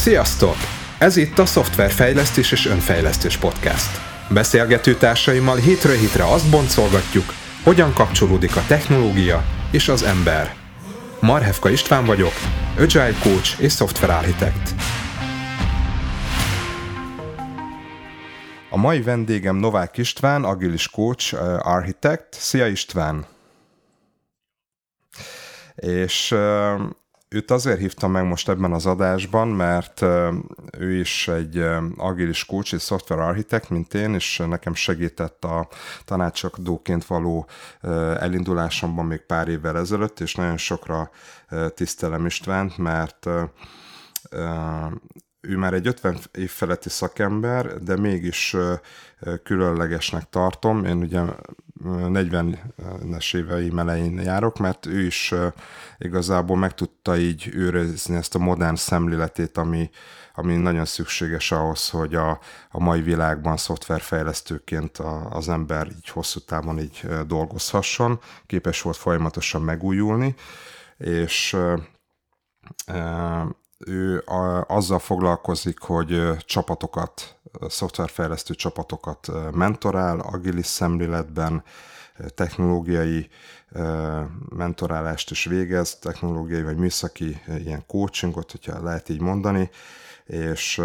Sziasztok! Ez itt a Szoftverfejlesztés és Önfejlesztés Podcast. Beszélgető társaimmal hétről hétre azt boncolgatjuk, hogyan kapcsolódik a technológia és az ember. Marhevka István vagyok, Agile Coach és Software Architect. A mai vendégem Novák István, Agilis Coach, uh, Architect. Szia István! És uh, őt azért hívtam meg most ebben az adásban, mert ő is egy agilis coach, egy software architekt, mint én, és nekem segített a tanácsadóként való elindulásomban még pár évvel ezelőtt, és nagyon sokra tisztelem Istvánt, mert ő már egy 50 év feletti szakember, de mégis különlegesnek tartom. Én ugye 40-es évei elején járok, mert ő is igazából meg tudta így őrizni ezt a modern szemléletét, ami, ami nagyon szükséges ahhoz, hogy a, a mai világban szoftverfejlesztőként a, az ember így hosszú távon így dolgozhasson, képes volt folyamatosan megújulni, és ő a, azzal foglalkozik, hogy csapatokat, szoftverfejlesztő csapatokat mentorál, agilis szemléletben, technológiai mentorálást is végez, technológiai vagy műszaki ilyen coachingot, hogyha lehet így mondani, és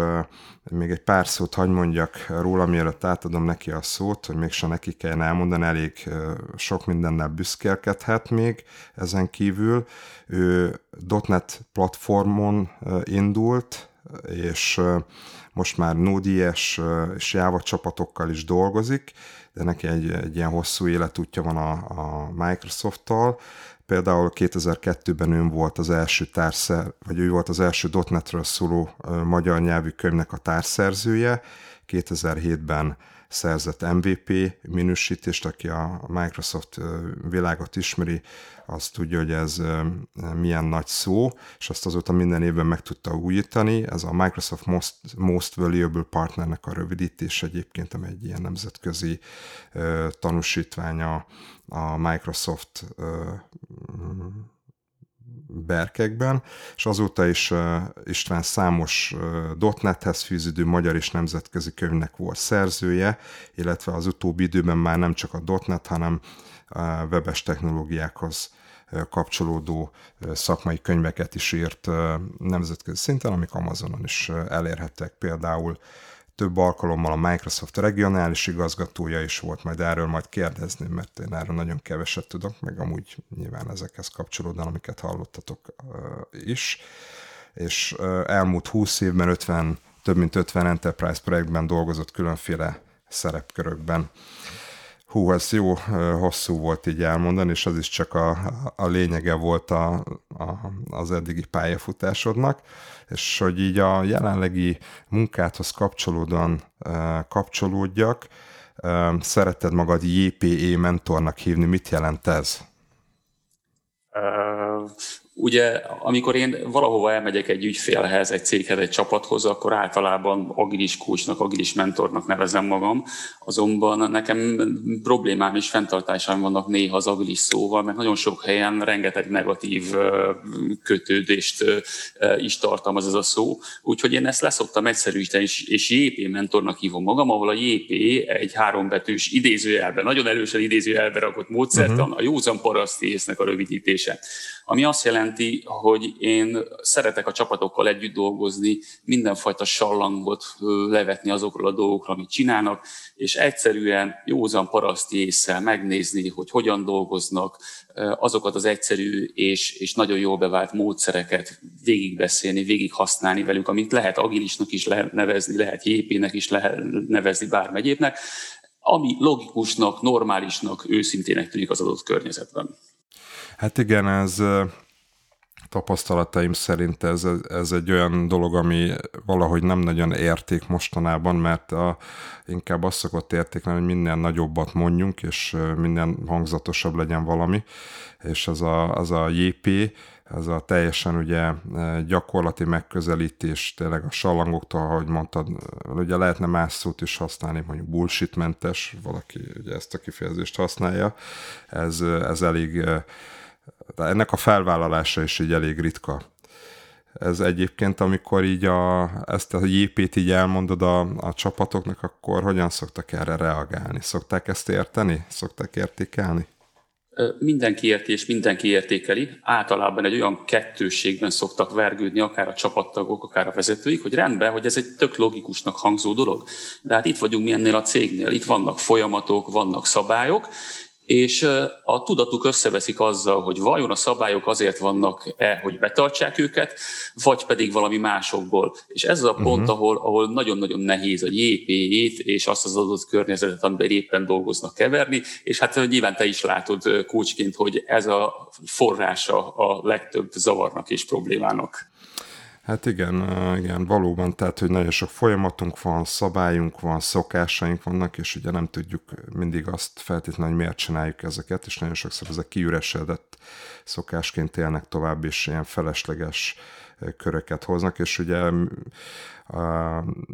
még egy pár szót hagy mondjak róla, mielőtt átadom neki a szót, hogy mégsem neki kellene elmondani, elég sok mindennel büszkélkedhet még ezen kívül. Ő .NET platformon indult, és most már Node.js és Java csapatokkal is dolgozik, de neki egy, egy ilyen hosszú életútja van a, a Microsoft-tal. Például 2002-ben ő volt az első társzer, vagy ő volt az első .NET-ről szóló magyar nyelvű könyvnek a társzerzője, 2007-ben szerzett MVP minősítést, aki a Microsoft világot ismeri, az tudja, hogy ez milyen nagy szó, és azt azóta minden évben meg tudta újítani. Ez a Microsoft Most, Most Valuable Partnernek a rövidítés egyébként, amely egy ilyen nemzetközi tanúsítványa a Microsoft berkekben, és azóta is István számos .NET-hez fűződő magyar és nemzetközi könyvnek volt szerzője, illetve az utóbbi időben már nem csak a .NET, hanem uh, webes technológiákhoz kapcsolódó szakmai könyveket is írt nemzetközi szinten, amik Amazonon is elérhettek. Például több alkalommal a Microsoft regionális igazgatója is volt, majd erről majd kérdezni, mert én erről nagyon keveset tudok, meg amúgy nyilván ezekhez kapcsolódóan, amiket hallottatok is. És elmúlt 20 évben 50, több mint 50 enterprise projektben dolgozott különféle szerepkörökben. Hú, ez jó hosszú volt így elmondani, és az is csak a, a lényege volt a, a, az eddigi pályafutásodnak, és hogy így a jelenlegi munkádhoz kapcsolódóan kapcsolódjak, szereted magad JPE mentornak hívni, mit jelent ez? Ugye, amikor én valahova elmegyek egy ügyfélhez, egy céghez, egy csapathoz, akkor általában agilis kúcsnak, agilis mentornak nevezem magam, azonban nekem problémám és fenntartásaim vannak néha az agilis szóval, mert nagyon sok helyen rengeteg negatív kötődést is tartalmaz ez a szó, úgyhogy én ezt leszoktam egyszerűsíteni, és, JP mentornak hívom magam, ahol a JP egy hárombetűs idézőjelben, nagyon erősen idézőjelbe rakott módszertan, uh-huh. a józan paraszti észnek a rövidítése. Ami azt jelenti, hogy én szeretek a csapatokkal együtt dolgozni, mindenfajta sallangot levetni azokról a dolgokról, amit csinálnak, és egyszerűen józan paraszti észre megnézni, hogy hogyan dolgoznak, azokat az egyszerű és, és nagyon jól bevált módszereket végigbeszélni, végig használni velük, amit lehet agilisnak is nevezni, lehet JP-nek is lehet nevezni bármegyépnek, ami logikusnak, normálisnak, őszintének tűnik az adott környezetben. Hát igen, ez tapasztalataim szerint ez, ez egy olyan dolog, ami valahogy nem nagyon érték mostanában, mert a, inkább azt szokott értékelni, hogy minden nagyobbat mondjunk, és minden hangzatosabb legyen valami, és az a, az a JP, ez a teljesen ugye gyakorlati megközelítés, tényleg a sallangoktól, ahogy mondtad, ugye lehetne más szót is használni, mondjuk bullshitmentes, valaki ugye ezt a kifejezést használja, ez, ez elég ennek a felvállalása is így elég ritka. ez egyébként, amikor így a, ezt a jépét így elmondod a, a csapatoknak, akkor hogyan szoktak erre reagálni? Szokták ezt érteni? Szokták értékelni? mindenki érti és mindenki értékeli. Általában egy olyan kettőségben szoktak vergődni akár a csapattagok, akár a vezetőik, hogy rendben, hogy ez egy tök logikusnak hangzó dolog. De hát itt vagyunk mi ennél a cégnél, itt vannak folyamatok, vannak szabályok, és a tudatuk összeveszik azzal, hogy vajon a szabályok azért vannak-e, hogy betartsák őket, vagy pedig valami másokból. És ez az a pont, uh-huh. ahol, ahol nagyon-nagyon nehéz a JP-jét és azt az adott környezetet, amiben éppen dolgoznak keverni, és hát nyilván te is látod kócsként, hogy ez a forrása a legtöbb zavarnak és problémának. Hát igen, igen, valóban, tehát, hogy nagyon sok folyamatunk van, szabályunk van, szokásaink vannak, és ugye nem tudjuk mindig azt feltétlenül, hogy miért csináljuk ezeket, és nagyon sokszor ezek kiüresedett szokásként élnek tovább, és ilyen felesleges köröket hoznak, és ugye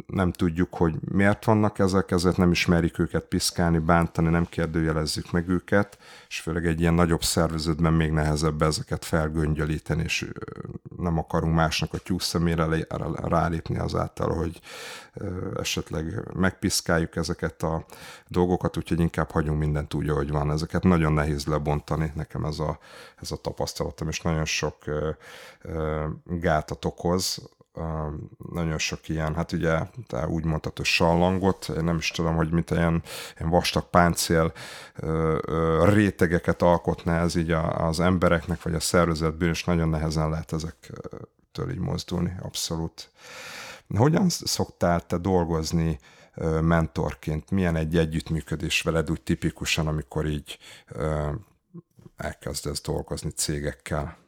nem tudjuk, hogy miért vannak ezek, ezért nem ismerik őket piszkálni, bántani, nem kérdőjelezzük meg őket, és főleg egy ilyen nagyobb szervezetben még nehezebb ezeket felgöngyölíteni, és nem akarunk másnak a tyúkszemére rálépni azáltal, hogy esetleg megpiszkáljuk ezeket a dolgokat, úgyhogy inkább hagyunk mindent úgy, ahogy van. Ezeket nagyon nehéz lebontani, nekem ez a, ez a tapasztalatom, és nagyon sok gátat okoz, nagyon sok ilyen, hát ugye te úgy mondtad, hogy sallangot, én nem is tudom, hogy mint ilyen, ilyen vastag páncél rétegeket alkotna ez így az embereknek, vagy a szervezetből, és nagyon nehezen lehet ezektől így mozdulni, abszolút. Hogyan szoktál te dolgozni mentorként? Milyen egy együttműködés veled úgy tipikusan, amikor így elkezdesz dolgozni cégekkel?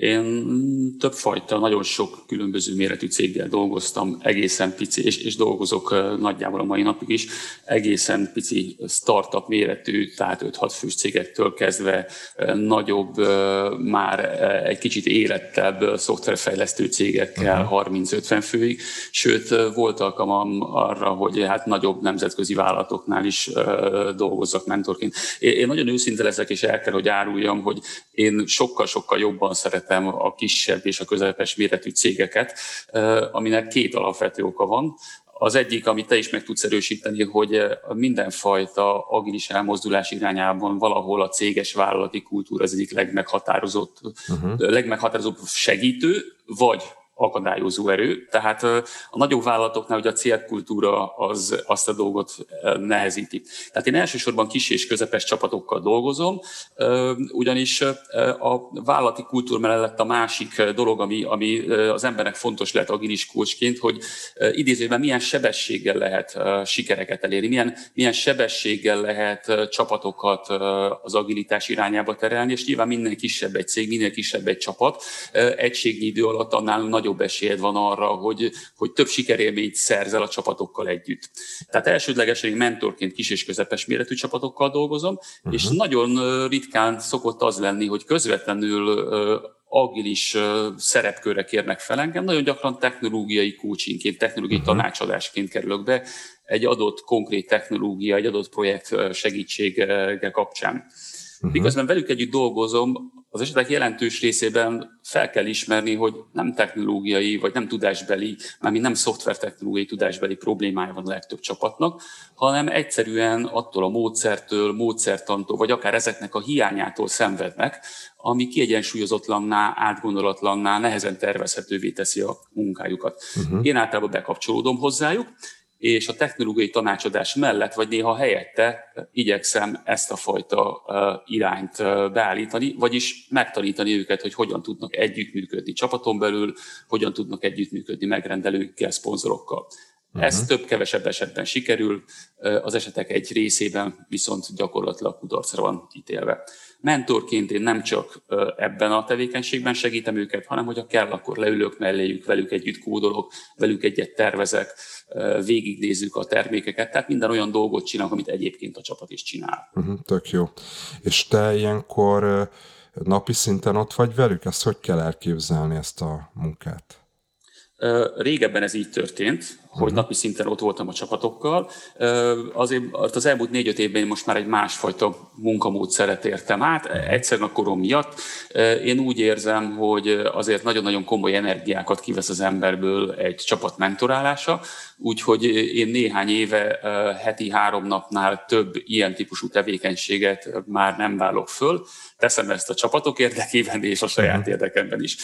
Én többfajta, nagyon sok különböző méretű céggel dolgoztam, egészen pici, és, és dolgozok nagyjából a mai napig is, egészen pici startup méretű, tehát 5-6 fős cégektől kezdve nagyobb, már egy kicsit érettebb szoftverfejlesztő cégekkel uh-huh. 30-50 főig, sőt volt alkalmam arra, hogy hát nagyobb nemzetközi vállalatoknál is dolgozzak mentorként. Én nagyon őszinte leszek, és el kell, hogy áruljam, hogy én sokkal-sokkal jobban szeretem a kisebb és a közepes méretű cégeket, aminek két alapvető oka van. Az egyik, amit te is meg tudsz erősíteni, hogy mindenfajta agilis elmozdulás irányában valahol a céges vállalati kultúra az egyik legmeghatározott, uh-huh. legmeghatározóbb segítő, vagy akadályozó erő. Tehát a nagyobb vállalatoknál ugye a célkultúra az azt a dolgot nehezíti. Tehát én elsősorban kis és közepes csapatokkal dolgozom, ugyanis a vállalati kultúra mellett a másik dolog, ami, ami az embernek fontos lehet agilis kulcsként, hogy idézőben milyen sebességgel lehet sikereket elérni, milyen, milyen sebességgel lehet csapatokat az agilitás irányába terelni, és nyilván minél kisebb egy cég, minél kisebb egy csapat, egységnyi idő alatt annál nagy nagyobb esélyed van arra, hogy, hogy több sikerélményt szerzel a csapatokkal együtt. Tehát elsődlegesen én mentorként kis és közepes méretű csapatokkal dolgozom, uh-huh. és nagyon ritkán szokott az lenni, hogy közvetlenül agilis szerepkörre kérnek fel engem, nagyon gyakran technológiai coachingként, technológiai uh-huh. tanácsadásként kerülök be egy adott konkrét technológia, egy adott projekt segítsége kapcsán. Uh-huh. Miközben velük együtt dolgozom, az esetek jelentős részében fel kell ismerni, hogy nem technológiai, vagy nem tudásbeli, mármint nem szoftvertechnológiai tudásbeli problémája van a legtöbb csapatnak, hanem egyszerűen attól a módszertől, módszertantól, vagy akár ezeknek a hiányától szenvednek, ami kiegyensúlyozatlanná, átgondolatlanná, nehezen tervezhetővé teszi a munkájukat. Uh-huh. Én általában bekapcsolódom hozzájuk, és a technológiai tanácsadás mellett, vagy néha helyette igyekszem ezt a fajta irányt beállítani, vagyis megtanítani őket, hogy hogyan tudnak együttműködni csapaton belül, hogyan tudnak együttműködni megrendelőkkel, szponzorokkal. Uh-huh. Ez több-kevesebb esetben sikerül, az esetek egy részében viszont gyakorlatilag kudarcra van ítélve. Mentorként én nem csak ebben a tevékenységben segítem őket, hanem hogyha kell, akkor leülök melléjük, velük együtt kódolok, velük egyet tervezek, végignézzük a termékeket, tehát minden olyan dolgot csinálok, amit egyébként a csapat is csinál. Uh-huh, tök jó. És te ilyenkor napi szinten ott vagy velük? Ezt hogy kell elképzelni, ezt a munkát? Régebben ez így történt, hogy napi szinten ott voltam a csapatokkal. Azért az elmúlt négy-öt évben én most már egy másfajta munkamódszeret értem át, egyszerűen a korom miatt. Én úgy érzem, hogy azért nagyon-nagyon komoly energiákat kivesz az emberből egy csapat mentorálása, úgyhogy én néhány éve heti három napnál több ilyen típusú tevékenységet már nem válok föl. Teszem ezt a csapatok érdekében és a saját mhm. érdekemben is.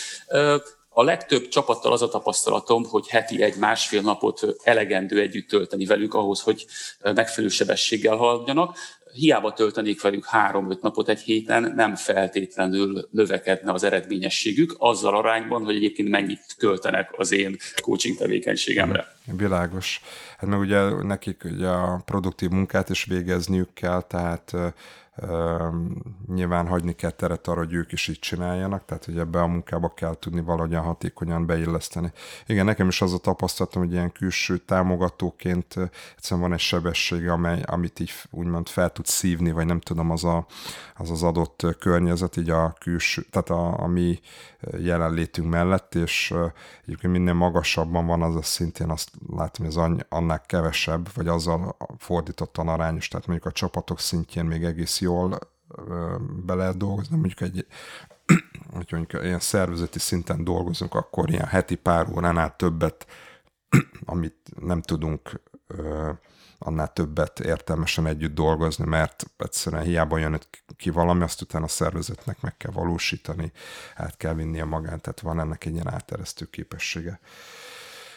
A legtöbb csapattal az a tapasztalatom, hogy heti egy-másfél napot elegendő együtt tölteni velük ahhoz, hogy megfelelő sebességgel haladjanak. Hiába töltenék velük három-öt napot egy héten, nem feltétlenül növekedne az eredményességük, azzal arányban, hogy egyébként mennyit költenek az én coaching tevékenységemre. Világos. Hát meg ugye nekik ugye a produktív munkát is végezniük kell, tehát nyilván hagyni kell teret arra, hogy ők is így csináljanak, tehát hogy ebbe a munkába kell tudni valahogyan hatékonyan beilleszteni. Igen, nekem is az a tapasztalatom, hogy ilyen külső támogatóként egyszerűen van egy sebessége, amely, amit így úgymond fel tud szívni, vagy nem tudom, az a, az, az adott környezet, így a külső, tehát a, a mi jelenlétünk mellett, és egyébként minden magasabban van, az szintén azt látom, hogy az annál kevesebb, vagy azzal fordítottan arányos, tehát mondjuk a csapatok szintjén még egész jól be lehet dolgozni, mondjuk egy hogy mondjuk ilyen szervezeti szinten dolgozunk, akkor ilyen heti pár óránál többet, amit nem tudunk annál többet értelmesen együtt dolgozni, mert egyszerűen hiába jön ki valami, azt utána a szervezetnek meg kell valósítani, át kell vinnie magán, tehát van ennek egy ilyen áteresztő képessége.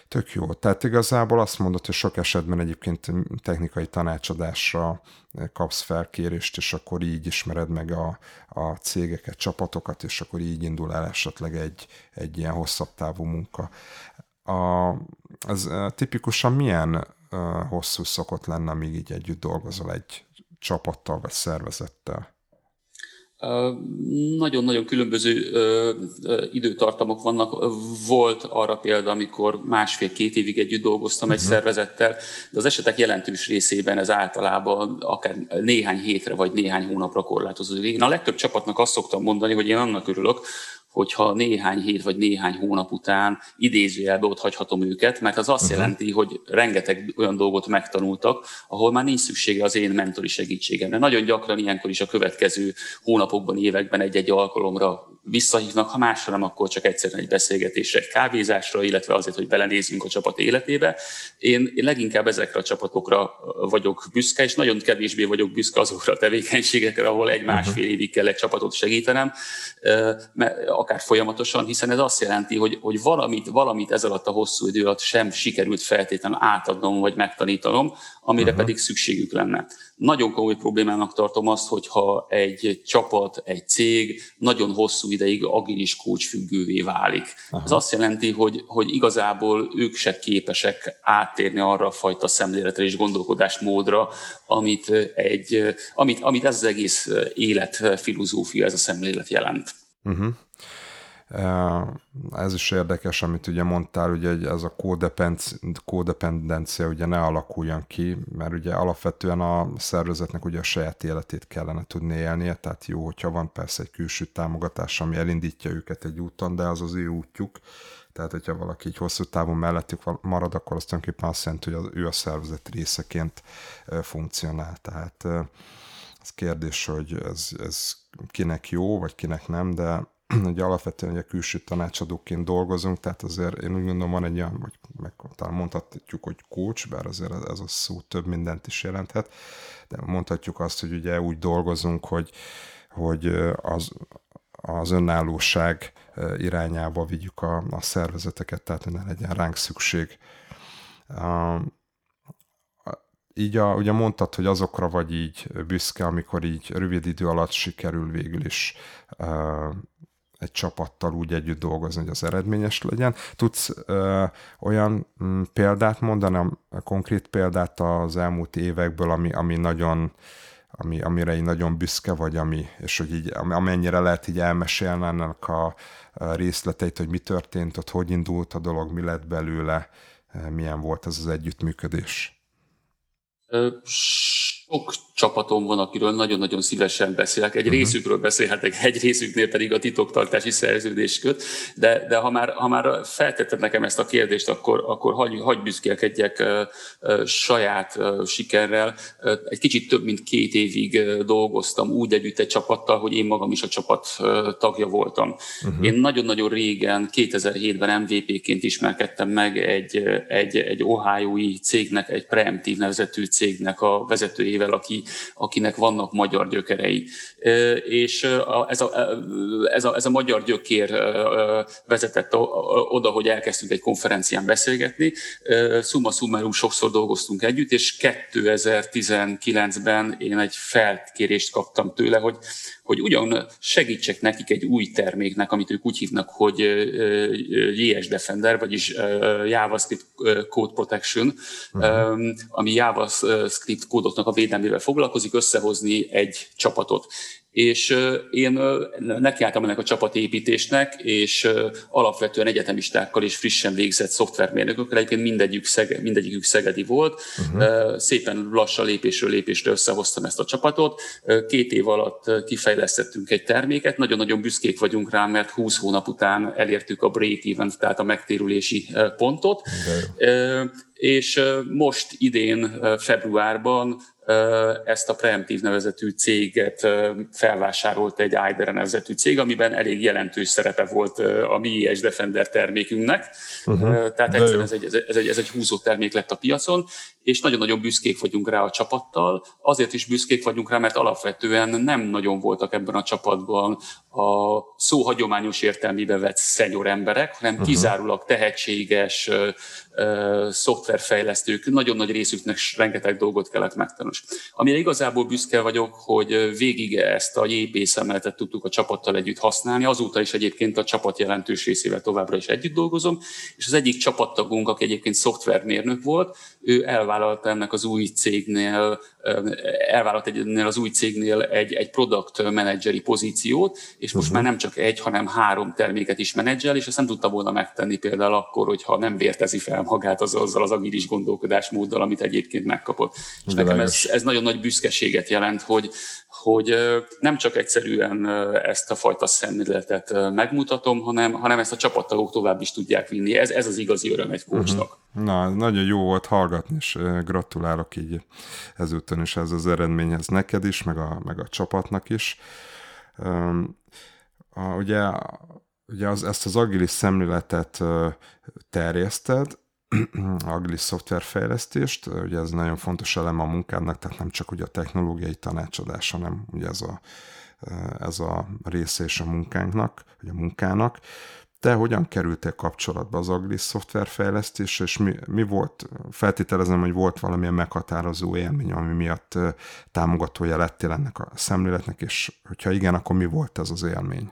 Tök jó. Tehát igazából azt mondod, hogy sok esetben egyébként technikai tanácsadásra kapsz felkérést, és akkor így ismered meg a, a cégeket, csapatokat, és akkor így indul el esetleg egy, egy ilyen hosszabb távú munka. A, ez tipikusan milyen hosszú szokott lenne, amíg így együtt dolgozol egy csapattal vagy szervezettel? Nagyon-nagyon különböző időtartamok vannak. Volt arra példa, amikor másfél-két évig együtt dolgoztam egy mhm. szervezettel, de az esetek jelentős részében ez általában akár néhány hétre vagy néhány hónapra korlátozódik. Én a legtöbb csapatnak azt szoktam mondani, hogy én annak örülök, hogyha néhány hét vagy néhány hónap után idézőjelbe ott hagyhatom őket, mert az azt uh-huh. jelenti, hogy rengeteg olyan dolgot megtanultak, ahol már nincs szüksége az én mentori segítségemre. Nagyon gyakran ilyenkor is a következő hónapokban, években egy-egy alkalomra visszahívnak, ha másra nem, akkor csak egyszerűen egy beszélgetésre, egy kávézásra, illetve azért, hogy belenézzünk a csapat életébe. Én, én leginkább ezekre a csapatokra vagyok büszke, és nagyon kevésbé vagyok büszke azokra a tevékenységekre, ahol egy-másfél mhm. évig kell egy csapatot segítenem, akár folyamatosan, hiszen ez azt jelenti, hogy, hogy valamit, valamit ez alatt a hosszú idő alatt sem sikerült feltétlenül átadnom vagy megtanítanom, amire uh-huh. pedig szükségük lenne. Nagyon komoly problémának tartom azt, hogyha egy csapat, egy cég nagyon hosszú ideig agilis coach függővé válik. Aha. Ez azt jelenti, hogy, hogy igazából ők se képesek áttérni arra a fajta szemléletre és gondolkodásmódra, amit, egy, amit, amit ez az egész élet filozófia, ez a szemlélet jelent. Uh-huh. Ez is érdekes, amit ugye mondtál, ugye ez a kódependencia ugye ne alakuljon ki, mert ugye alapvetően a szervezetnek ugye a saját életét kellene tudni élnie, tehát jó, hogyha van persze egy külső támogatás, ami elindítja őket egy úton, de az az ő útjuk, tehát, hogyha valaki így hosszú távon mellettük marad, akkor azt tulajdonképpen azt jelenti, hogy az, ő a szervezet részeként funkcionál. Tehát ez kérdés, hogy ez, ez kinek jó, vagy kinek nem, de ugye alapvetően ugye külső tanácsadóként dolgozunk, tehát azért én úgy gondolom van egy olyan, vagy meg talán mondhatjuk, hogy coach, bár azért ez a szó több mindent is jelenthet, de mondhatjuk azt, hogy ugye úgy dolgozunk, hogy, hogy az, az önállóság irányába vigyük a, a szervezeteket, tehát ne legyen ránk szükség. így a, ugye mondtad, hogy azokra vagy így büszke, amikor így rövid idő alatt sikerül végül is egy csapattal úgy együtt dolgozni, hogy az eredményes legyen. Tudsz ö, olyan m, mm, példát mondani, konkrét példát az elmúlt évekből, ami, ami nagyon ami, amire így nagyon büszke vagy, ami, és hogy így, amennyire lehet így elmesélni ennek a részleteit, hogy mi történt ott, hogy indult a dolog, mi lett belőle, milyen volt ez az együttműködés? Sok csapatom van, akiről nagyon-nagyon szívesen beszélek. Egy uh-huh. részükről beszélhetek, egy részüknél pedig a titoktartási szerződés köt, de, de ha, már, ha már feltetted nekem ezt a kérdést, akkor, akkor hagy, hagy büszkélkedjek saját sikerrel. Egy kicsit több mint két évig dolgoztam úgy együtt egy csapattal, hogy én magam is a csapat tagja voltam. Uh-huh. Én nagyon-nagyon régen, 2007-ben MVP-ként ismerkedtem meg egy, egy, egy ohio cégnek, egy Preemptive nevezetű cégnek a vezetőjével, aki akinek vannak magyar gyökerei. És ez a, ez a, ez a magyar gyökér vezetett oda, hogy elkezdtünk egy konferencián beszélgetni. Summa summarum sokszor dolgoztunk együtt, és 2019-ben én egy felkérést kaptam tőle, hogy hogy ugyan segítsek nekik egy új terméknek, amit ők úgy hívnak, hogy JS Defender, vagyis JavaScript Code Protection, uh-huh. ami JavaScript kódoknak a védelmével foglalkozik, összehozni egy csapatot és én nekiálltam ennek a csapatépítésnek, és alapvetően egyetemistákkal és frissen végzett szoftvermérnökökkel, egyébként mindegyik, szege, mindegyikük szegedi volt. Uh-huh. Szépen lassan lépésről lépésre összehoztam ezt a csapatot. Két év alatt kifejlesztettünk egy terméket, nagyon-nagyon büszkék vagyunk rá, mert 20 hónap után elértük a break-even, tehát a megtérülési pontot. De és most idén februárban ezt a Preemptive nevezetű céget felvásárolt egy Idera nevezetű cég, amiben elég jelentős szerepe volt a mi IS Defender termékünknek. Uh-huh. Tehát egyszerűen ez egy, ez, egy, ez egy húzó termék lett a piacon, és nagyon-nagyon büszkék vagyunk rá a csapattal. Azért is büszkék vagyunk rá, mert alapvetően nem nagyon voltak ebben a csapatban a szó hagyományos értelmébe vett szenyor emberek, hanem uh-huh. kizárólag tehetséges uh, szoftverfejlesztők, nagyon nagy részüknek rengeteg dolgot kellett megtanulni. Amire igazából büszke vagyok, hogy végig ezt a JP szemletet tudtuk a csapattal együtt használni, azóta is egyébként a csapat jelentős részével továbbra is együtt dolgozom, és az egyik csapattagunk, aki egyébként szoftvermérnök volt, ő elvállalta ennek az új cégnél, elvállalt egynél az új cégnél egy, egy product manageri pozíciót, és most uh-huh. már nem csak egy, hanem három terméket is menedzsel, és ezt nem tudta volna megtenni például akkor, hogyha nem vértezi fel magát az, azzal az agilis gondolkodásmóddal, amit egyébként megkapott. És De nekem ez, ez nagyon nagy büszkeséget jelent, hogy, hogy nem csak egyszerűen ezt a fajta szemléletet megmutatom, hanem, hanem ezt a csapattagok tovább is tudják vinni. Ez, ez az igazi öröm egy kócsnak. Uh-huh. Na, nagyon jó volt hallgatni, és gratulálok így ezúton is ez az eredményhez neked is, meg a, meg a csapatnak is. Um, a, ugye, ugye az, ezt az agilis szemléletet terjeszted, agilis szoftverfejlesztést, ugye ez nagyon fontos eleme a munkádnak, tehát nem csak ugye a technológiai tanácsadás, hanem ugye ez a, ez a része és a munkánknak, vagy a munkának. Te hogyan kerültél kapcsolatba az Agilis szoftverfejlesztés, és mi, mi volt, feltételezem, hogy volt valamilyen meghatározó élmény, ami miatt támogatója lettél ennek a szemléletnek, és hogyha igen, akkor mi volt ez az élmény?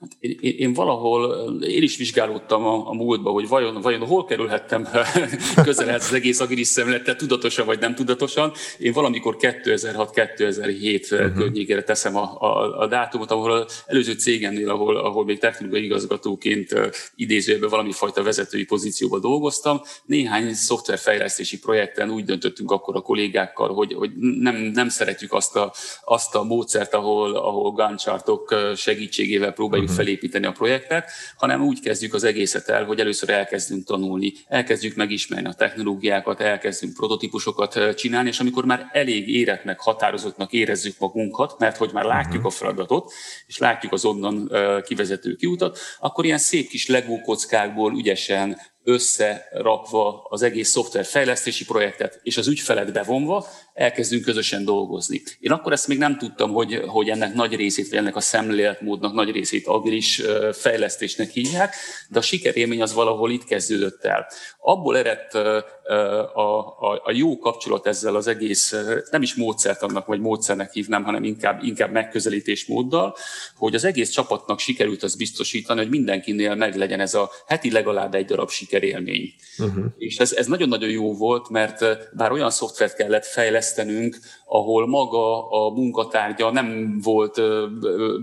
Hát én, én, én valahol, én is vizsgálódtam a, a múltba, hogy vajon, vajon hol kerülhettem közel az egész agilis szemlettel, tudatosan vagy nem tudatosan. Én valamikor 2006-2007 uh-huh. Mhm. környékére teszem a, a, a dátumot, ahol az előző cégemnél, ahol, ahol még technikai igazgatóként idézőben valami fajta vezetői pozícióban dolgoztam. Néhány szoftverfejlesztési projekten úgy döntöttünk akkor a kollégákkal, hogy, hogy nem, nem szeretjük azt a, azt a módszert, ahol, ahol gáncsátok segítségével próbáljuk uh-huh. felépíteni a projektet, hanem úgy kezdjük az egészet el, hogy először elkezdünk tanulni, elkezdjük megismerni a technológiákat, elkezdünk prototípusokat csinálni, és amikor már elég éretnek, határozottnak érezzük magunkat, mert hogy már látjuk uh-huh. a feladatot, és látjuk az onnan kivezető kiutat, akkor ilyen szép kis legókockákból ügyesen összerakva az egész szoftverfejlesztési projektet, és az ügyfelet bevonva elkezdünk közösen dolgozni. Én akkor ezt még nem tudtam, hogy, hogy ennek nagy részét, vagy ennek a szemléletmódnak nagy részét agilis fejlesztésnek hívják, de a sikerélmény az valahol itt kezdődött el. Abból eredt a, a, a jó kapcsolat ezzel az egész, nem is módszert annak, vagy módszernek hívnám, hanem inkább, inkább megközelítésmóddal, hogy az egész csapatnak sikerült az biztosítani, hogy mindenkinél meglegyen ez a heti legalább egy darab siker sikerélmény. Uh-huh. És ez, ez nagyon-nagyon jó volt, mert bár olyan szoftvert kellett fejlesztenünk, ahol maga a munkatárgya nem volt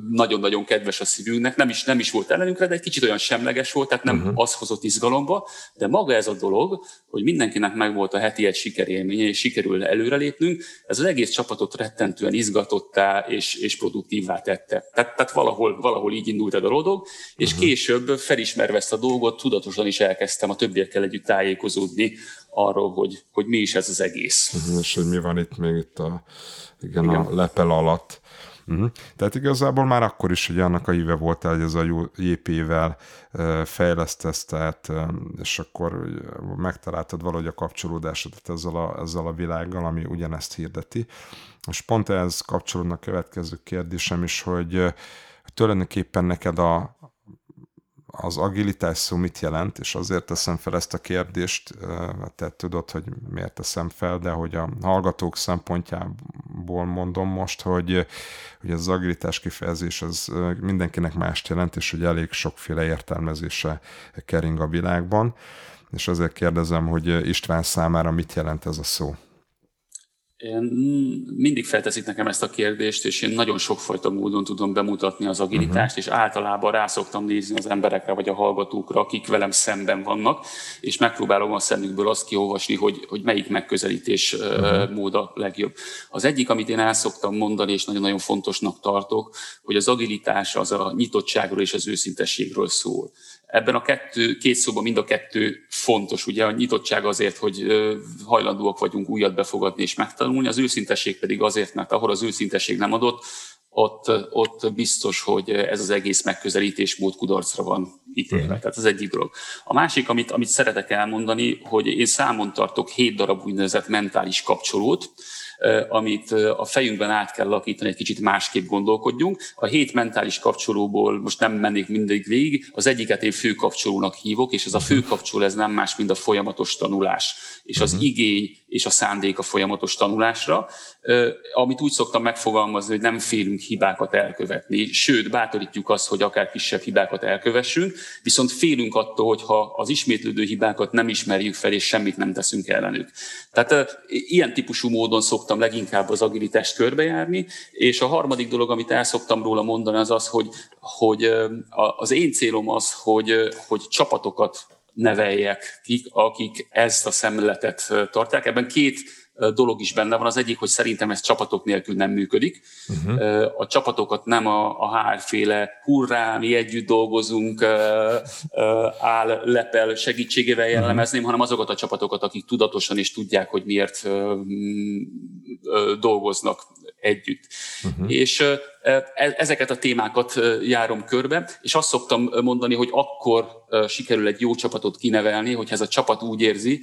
nagyon-nagyon kedves a szívünknek, nem is, nem is volt ellenünkre, de egy kicsit olyan semleges volt, tehát nem uh-huh. az hozott izgalomba, de maga ez a dolog, hogy mindenkinek megvolt a heti egy sikerélménye, és sikerül előrelépnünk, ez az egész csapatot rettentően izgatottá és, és produktívvá tette. Tehát, tehát valahol, valahol így indult a dolog, és uh-huh. később felismerve ezt a dolgot, tudatosan is elkezdtem a többiekkel együtt tájékozódni arról, hogy, hogy mi is ez az egész. Uh-huh, és hogy mi van itt még itt a, igen, igen. a lepel alatt. Uh-huh. Tehát igazából már akkor is hogy annak a híve volt, hogy ez a JP-vel fejlesztesz, tehát, és akkor megtaláltad valahogy a kapcsolódásodat ezzel a, ezzel a világgal, ami ugyanezt hirdeti. És pont ehhez kapcsolódnak a következő kérdésem is, hogy, hogy tulajdonképpen neked a, az agilitás szó mit jelent, és azért teszem fel ezt a kérdést, te tudod, hogy miért teszem fel, de hogy a hallgatók szempontjából mondom most, hogy, hogy az agilitás kifejezés az mindenkinek mást jelent, és hogy elég sokféle értelmezése kering a világban, és azért kérdezem, hogy István számára mit jelent ez a szó? Mindig felteszik nekem ezt a kérdést, és én nagyon sokfajta módon tudom bemutatni az agilitást, uh-huh. és általában rá szoktam nézni az emberekre, vagy a hallgatókra, akik velem szemben vannak, és megpróbálom a szemükből azt kiolvasni, hogy, hogy melyik megközelítés uh-huh. mód a legjobb. Az egyik, amit én el szoktam mondani, és nagyon-nagyon fontosnak tartok, hogy az agilitás az a nyitottságról és az őszintességről szól. Ebben a kettő, két szóban mind a kettő fontos. Ugye a nyitottság azért, hogy hajlandóak vagyunk újat befogadni és megtanulni, az őszintesség pedig azért, mert ahol az őszintesség nem adott, ott, ott biztos, hogy ez az egész megközelítésmód kudarcra van ítélve. Tehát az egyik dolog. A másik, amit, amit szeretek elmondani, hogy én számon tartok hét darab úgynevezett mentális kapcsolót, amit a fejünkben át kell lakítani, egy kicsit másképp gondolkodjunk. A hét mentális kapcsolóból most nem mennék mindig végig, az egyiket én főkapcsolónak hívok, és ez a főkapcsoló ez nem más, mint a folyamatos tanulás, és az uh-huh. igény és a szándék a folyamatos tanulásra, amit úgy szoktam megfogalmazni, hogy nem félünk hibákat elkövetni, sőt, bátorítjuk azt, hogy akár kisebb hibákat elkövessünk, viszont félünk attól, hogy ha az ismétlődő hibákat nem ismerjük fel, és semmit nem teszünk ellenük. Tehát ilyen típusú módon szoktam leginkább az agilitást körbejárni, és a harmadik dolog, amit el szoktam róla mondani, az az, hogy, hogy az én célom az, hogy, hogy csapatokat neveljek kik, akik ezt a szemletet tartják. Ebben két dolog is benne van. Az egyik, hogy szerintem ez csapatok nélkül nem működik. Uh-huh. A csapatokat nem a, a HR-féle hurrá, mi együtt dolgozunk, áll lepel segítségével mhm. jellemezném, uh-huh. hanem azokat a csapatokat, akik tudatosan és tudják, hogy miért dolgoznak együtt. Uh-huh. És e, ezeket a témákat járom körbe, és azt szoktam mondani, hogy akkor sikerül egy jó csapatot kinevelni, hogyha ez a csapat úgy érzi,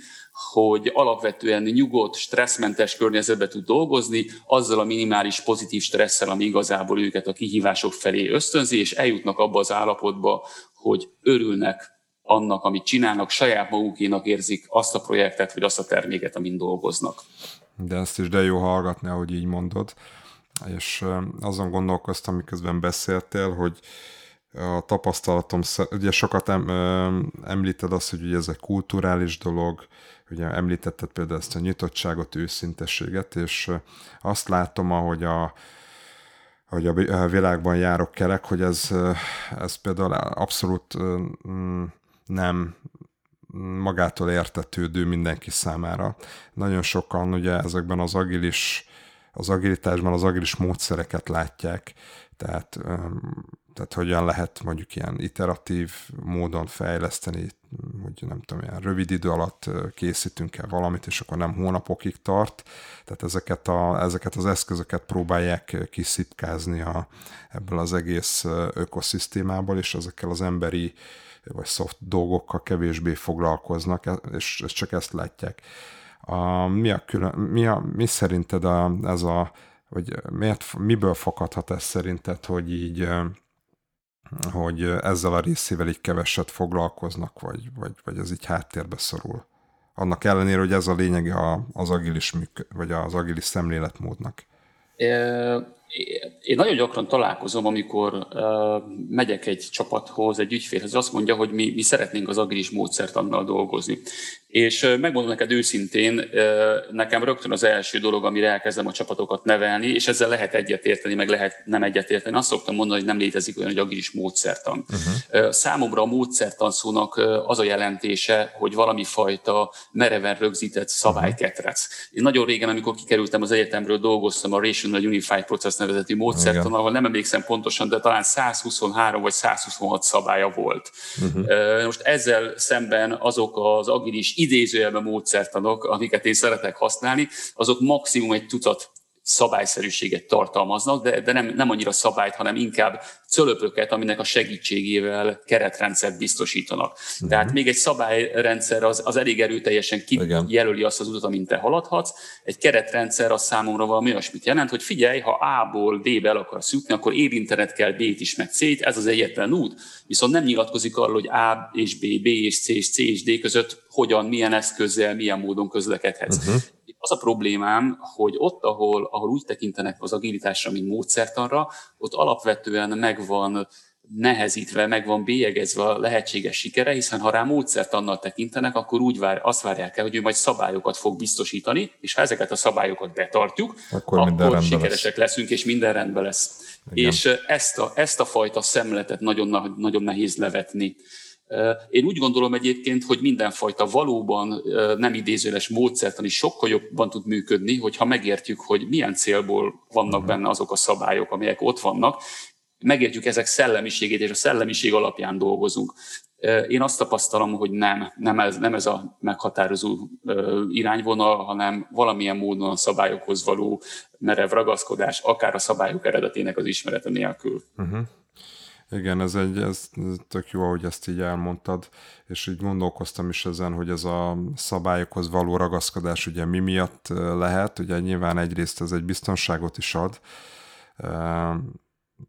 hogy alapvetően nyugodt, stresszmentes környezetbe tud dolgozni, azzal a minimális pozitív stresszel, ami igazából őket a kihívások felé ösztönzi, és eljutnak abba az állapotba, hogy örülnek annak, amit csinálnak, saját magukénak érzik azt a projektet, vagy azt a terméket, amin dolgoznak. De ezt is de jó hallgatni, ahogy így mondod. És azon gondolkoztam, miközben beszéltél, hogy a tapasztalatom, ugye sokat említed azt, hogy ez egy kulturális dolog, ugye említetted például ezt a nyitottságot, őszintességet, és azt látom, ahogy a, hogy a világban járok kelek, hogy ez, ez például abszolút nem magától értetődő mindenki számára. Nagyon sokan ugye ezekben az agilis, az agilitásban az agilis módszereket látják, tehát, tehát hogyan lehet mondjuk ilyen iteratív módon fejleszteni, hogy nem tudom, ilyen rövid idő alatt készítünk el valamit, és akkor nem hónapokig tart. Tehát ezeket, a, ezeket az eszközöket próbálják kiszipkázni a, ebből az egész ökoszisztémából, és ezekkel az emberi vagy soft dolgokkal kevésbé foglalkoznak, és, és csak ezt látják. A, mi, a külön, mi, a, mi szerinted a, ez a, vagy miért, miből fakadhat ez szerinted, hogy így hogy ezzel a részével így keveset foglalkoznak, vagy, vagy, vagy ez így háttérbe szorul. Annak ellenére, hogy ez a lényege az agilis műk, vagy az agilis szemléletmódnak. Én nagyon gyakran találkozom, amikor megyek egy csapathoz, egy ügyfélhez, azt mondja, hogy mi, mi szeretnénk az agilis módszertannal dolgozni. És megmondom neked őszintén, nekem rögtön az első dolog, amire elkezdem a csapatokat nevelni, és ezzel lehet egyetérteni, meg lehet nem egyetérteni. Azt szoktam mondani, hogy nem létezik olyan, hogy agilis módszertan. Uh-huh. Uh, számomra a módszertan szónak az a jelentése, hogy valami fajta mereven rögzített szabályketrec. Én nagyon régen, amikor kikerültem az egyetemről, dolgoztam a Rational Unified Process nevezetű módszertan, ahol nem emlékszem pontosan, de talán 123 vagy 126 szabálya volt. Uh-huh. Most ezzel szemben azok az agilis idézőjelben módszertanok, amiket én szeretek használni, azok maximum egy tucat szabályszerűséget tartalmaznak, de, de nem, nem annyira szabályt, hanem inkább cölöpöket, aminek a segítségével keretrendszert biztosítanak. Uh-huh. Tehát még egy szabályrendszer az, az elég erőteljesen kijelöli azt az utat, amint te haladhatsz. Egy keretrendszer az számomra valami olyasmit jelent, hogy figyelj, ha A-ból D-be el akarsz jutni, akkor érintened kell B-t is, meg C-t, ez az egyetlen út. Viszont nem nyilatkozik arról, hogy A és B, B és C és C és D között hogyan, milyen eszközzel, milyen módon közlekedhetsz. Uh-huh. Az a problémám, hogy ott, ahol, ahol úgy tekintenek az agilitásra, mint módszertanra, ott alapvetően megvan nehezítve, meg van bélyegezve a lehetséges sikere, hiszen ha rá módszertannal tekintenek, akkor úgy vár, azt várják el, hogy ő majd szabályokat fog biztosítani, és ha ezeket a szabályokat betartjuk, akkor, akkor sikeresek lesz. leszünk, és minden rendben lesz. Igen. És ezt a, ezt a fajta szemletet nagyon, nagyon nehéz levetni. Én úgy gondolom egyébként, hogy mindenfajta valóban nem idézőles módszertan is sokkal jobban tud működni, hogyha megértjük, hogy milyen célból vannak mhm. benne azok a szabályok, amelyek ott vannak, megértjük ezek szellemiségét, és a szellemiség alapján dolgozunk. Én azt tapasztalom, hogy nem, nem ez, nem ez a meghatározó irányvonal, hanem valamilyen módon a szabályokhoz való merev ragaszkodás, akár a szabályok eredetének az ismerete nélkül. Uh-huh. Igen, ez egy ez tök jó, ahogy ezt így elmondtad, és így gondolkoztam is ezen, hogy ez a szabályokhoz való ragaszkodás ugye mi miatt lehet, ugye nyilván egyrészt ez egy biztonságot is ad,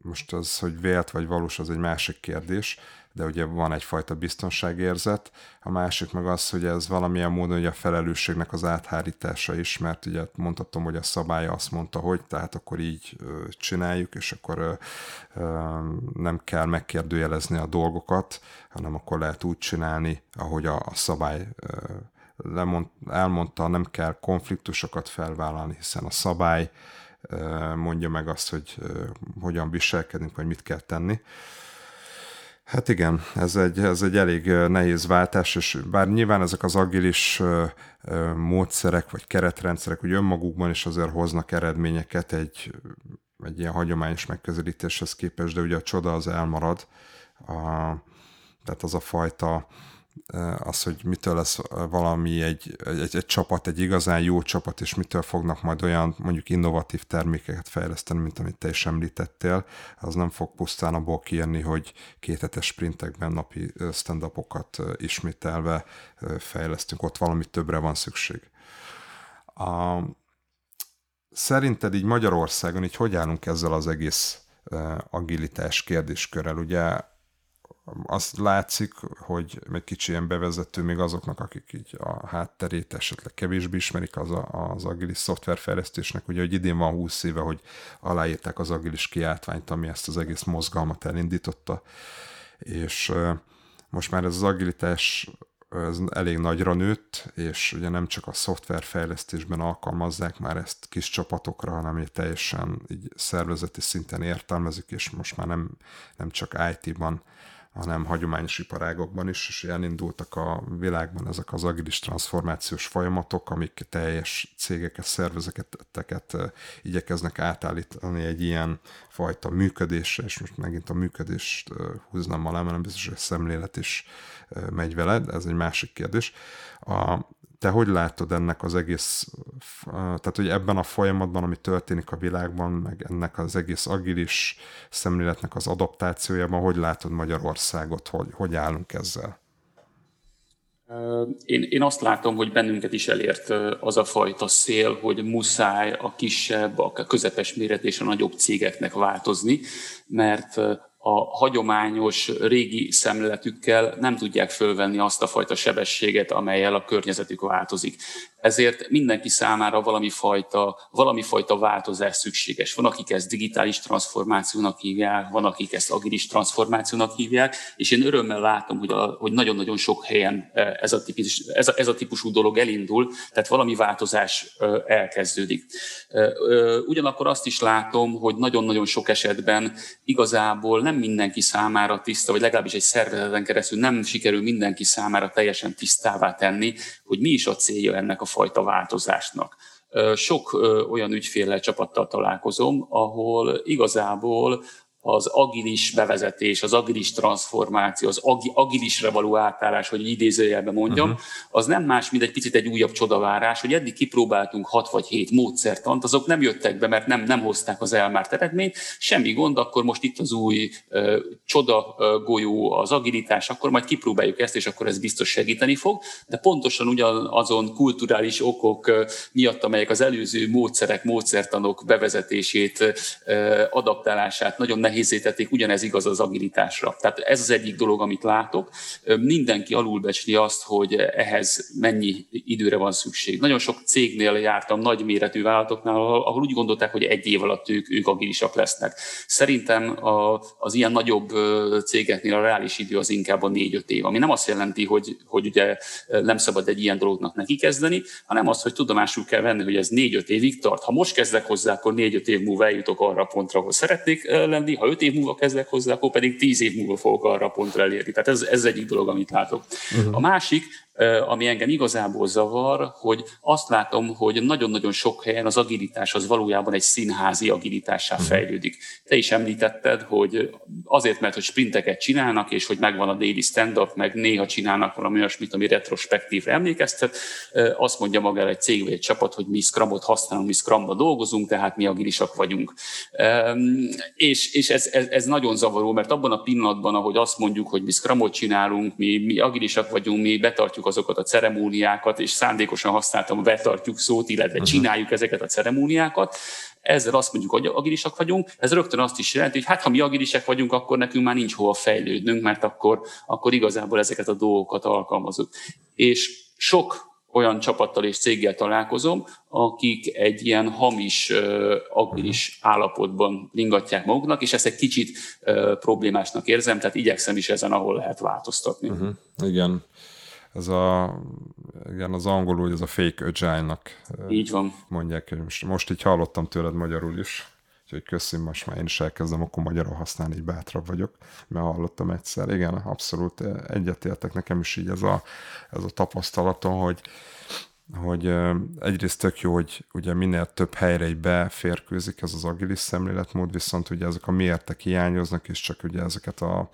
most az, hogy vélt vagy valós, az egy másik kérdés, de ugye van egyfajta biztonságérzet. A másik meg az, hogy ez valamilyen módon ugye a felelősségnek az áthárítása is, mert ugye mondhatom, hogy a szabálya azt mondta, hogy tehát akkor így csináljuk, és akkor nem kell megkérdőjelezni a dolgokat, hanem akkor lehet úgy csinálni, ahogy a, a szabály lemond, elmondta, nem kell konfliktusokat felvállalni, hiszen a szabály mondja meg azt, hogy hogyan viselkedünk, vagy mit kell tenni. Hát igen, ez egy, ez egy elég nehéz váltás, és bár nyilván ezek az agilis módszerek, vagy keretrendszerek, hogy önmagukban is azért hoznak eredményeket egy, egy ilyen hagyományos megközelítéshez képest, de ugye a csoda az elmarad. A, tehát az a fajta az, hogy mitől lesz valami egy, egy, egy csapat, egy igazán jó csapat, és mitől fognak majd olyan mondjuk innovatív termékeket fejleszteni, mint amit te is említettél, az nem fog pusztán abból kijönni, hogy kéthetes sprintekben napi stand ismételve fejlesztünk, ott valami többre van szükség. A, szerinted így Magyarországon így hogy állunk ezzel az egész agilitás kérdéskörrel? Ugye azt látszik, hogy egy kicsi ilyen bevezető még azoknak, akik így a hátterét esetleg kevésbé ismerik az, a, az agilis szoftverfejlesztésnek, ugye, hogy idén van 20 éve, hogy aláírták az agilis kiáltványt, ami ezt az egész mozgalmat elindította, és most már ez az agilitás ez elég nagyra nőtt, és ugye nem csak a szoftverfejlesztésben alkalmazzák már ezt kis csapatokra, hanem egy teljesen így szervezeti szinten értelmezik, és most már nem, nem csak IT-ban hanem hagyományos iparágokban is, és elindultak a világban ezek az agilis transformációs folyamatok, amik teljes cégeket, szervezeteket igyekeznek átállítani egy ilyen fajta működésre, és most megint a működést húznám alá, mert nem biztos, hogy a szemlélet is megy veled, ez egy másik kérdés. A, te hogy látod ennek az egész, tehát hogy ebben a folyamatban, ami történik a világban, meg ennek az egész agilis szemléletnek az adaptációjában, hogy látod Magyarországot, hogy, hogy állunk ezzel? Én, én azt látom, hogy bennünket is elért az a fajta szél, hogy muszáj a kisebb, a közepes méret és a nagyobb cégeknek változni, mert a hagyományos régi szemléletükkel nem tudják fölvenni azt a fajta sebességet, amelyel a környezetük változik. Ezért mindenki számára valami fajta, valami fajta változás szükséges. Van, akik ezt digitális transformációnak hívják, van, akik ezt agilis transformációnak hívják, és én örömmel látom, hogy, a, hogy nagyon-nagyon sok helyen e, ez a, típus, ez, a, ez a típusú dolog elindul, tehát valami változás e, elkezdődik. E, ugyanakkor azt is látom, hogy nagyon-nagyon sok esetben igazából nem mindenki számára tiszta, vagy legalábbis egy szervezeten keresztül nem sikerül mindenki számára teljesen tisztává tenni, hogy mi is a célja ennek a fajta változásnak. Sok olyan ügyféllel csapattal találkozom, ahol igazából az agilis bevezetés, az agilis transformáció, az agilisre való átállás, hogy idézőjelben mondjam, uh-huh. az nem más, mint egy picit egy újabb csodavárás, hogy eddig kipróbáltunk hat vagy hét módszertant, azok nem jöttek be, mert nem, nem hozták az elmárt eredményt, semmi gond, akkor most itt az új uh, csoda uh, golyó, az agilitás, akkor majd kipróbáljuk ezt, és akkor ez biztos segíteni fog, de pontosan ugyanazon kulturális okok uh, miatt, amelyek az előző módszerek, módszertanok bevezetését, uh, adaptálását nagyon nehéz nehézé tették, ugyanez igaz az agilitásra. Tehát ez az egyik dolog, amit látok. Mindenki alulbecsli azt, hogy ehhez mennyi időre van szükség. Nagyon sok cégnél jártam, nagy méretű vállalatoknál, ahol úgy gondolták, hogy egy év alatt ők, ők agilisak lesznek. Szerintem a, az ilyen nagyobb cégeknél a reális idő az inkább a négy-öt év, ami nem azt jelenti, hogy, hogy ugye nem szabad egy ilyen dolognak neki kezdeni, hanem az, hogy tudomásul kell venni, hogy ez négy-öt évig tart. Ha most kezdek hozzá, akkor négy-öt év múlva eljutok arra a pontra, ahol szeretnék lenni, ha öt év múlva kezdek hozzá, akkor pedig tíz év múlva fogok arra a pontra elérni. Tehát ez, ez egyik dolog, amit látok. Uh-huh. A másik, ami engem igazából zavar, hogy azt látom, hogy nagyon-nagyon sok helyen az agilitás az valójában egy színházi agilitássá mhm. fejlődik. Te is említetted, hogy azért, mert hogy sprinteket csinálnak, és hogy megvan a daily stand-up, meg néha csinálnak valami olyasmit, ami retrospektívre emlékeztet, azt mondja maga egy cég vagy egy csapat, hogy mi Scrumot használunk, mi Scrumba dolgozunk, tehát mi agilisak vagyunk. És, és ez, ez, ez nagyon zavaró, mert abban a pillanatban, ahogy azt mondjuk, hogy mi Scrumot csinálunk, mi, mi agilisak vagyunk, mi betartjuk betartjuk azokat a ceremóniákat, és szándékosan használtam betartjuk szót, illetve uh-huh. csináljuk ezeket a ceremóniákat, ezzel azt mondjuk, hogy agilisak vagyunk, ez rögtön azt is jelenti, hogy hát ha mi agilisek vagyunk, akkor nekünk már nincs hova fejlődnünk, mert akkor, akkor igazából ezeket a dolgokat alkalmazunk. És sok olyan csapattal és céggel találkozom, akik egy ilyen hamis, agilis állapotban ringatják maguknak, és ezt egy kicsit problémásnak érzem, tehát igyekszem is ezen, ahol lehet változtatni. Uh-huh. Igen ez a, igen, az angolul, hogy ez a fake agile-nak Így van. mondják, hogy most, most így hallottam tőled magyarul is, úgyhogy köszönöm, most már én is elkezdem akkor magyarul használni, így bátrabb vagyok, mert hallottam egyszer. Igen, abszolút egyetértek, nekem is így ez a, ez a tapasztalatom, hogy, hogy egyrészt tök jó, hogy ugye minél több helyre így beférkőzik ez az agilis szemléletmód, viszont ugye ezek a miértek hiányoznak, és csak ugye ezeket a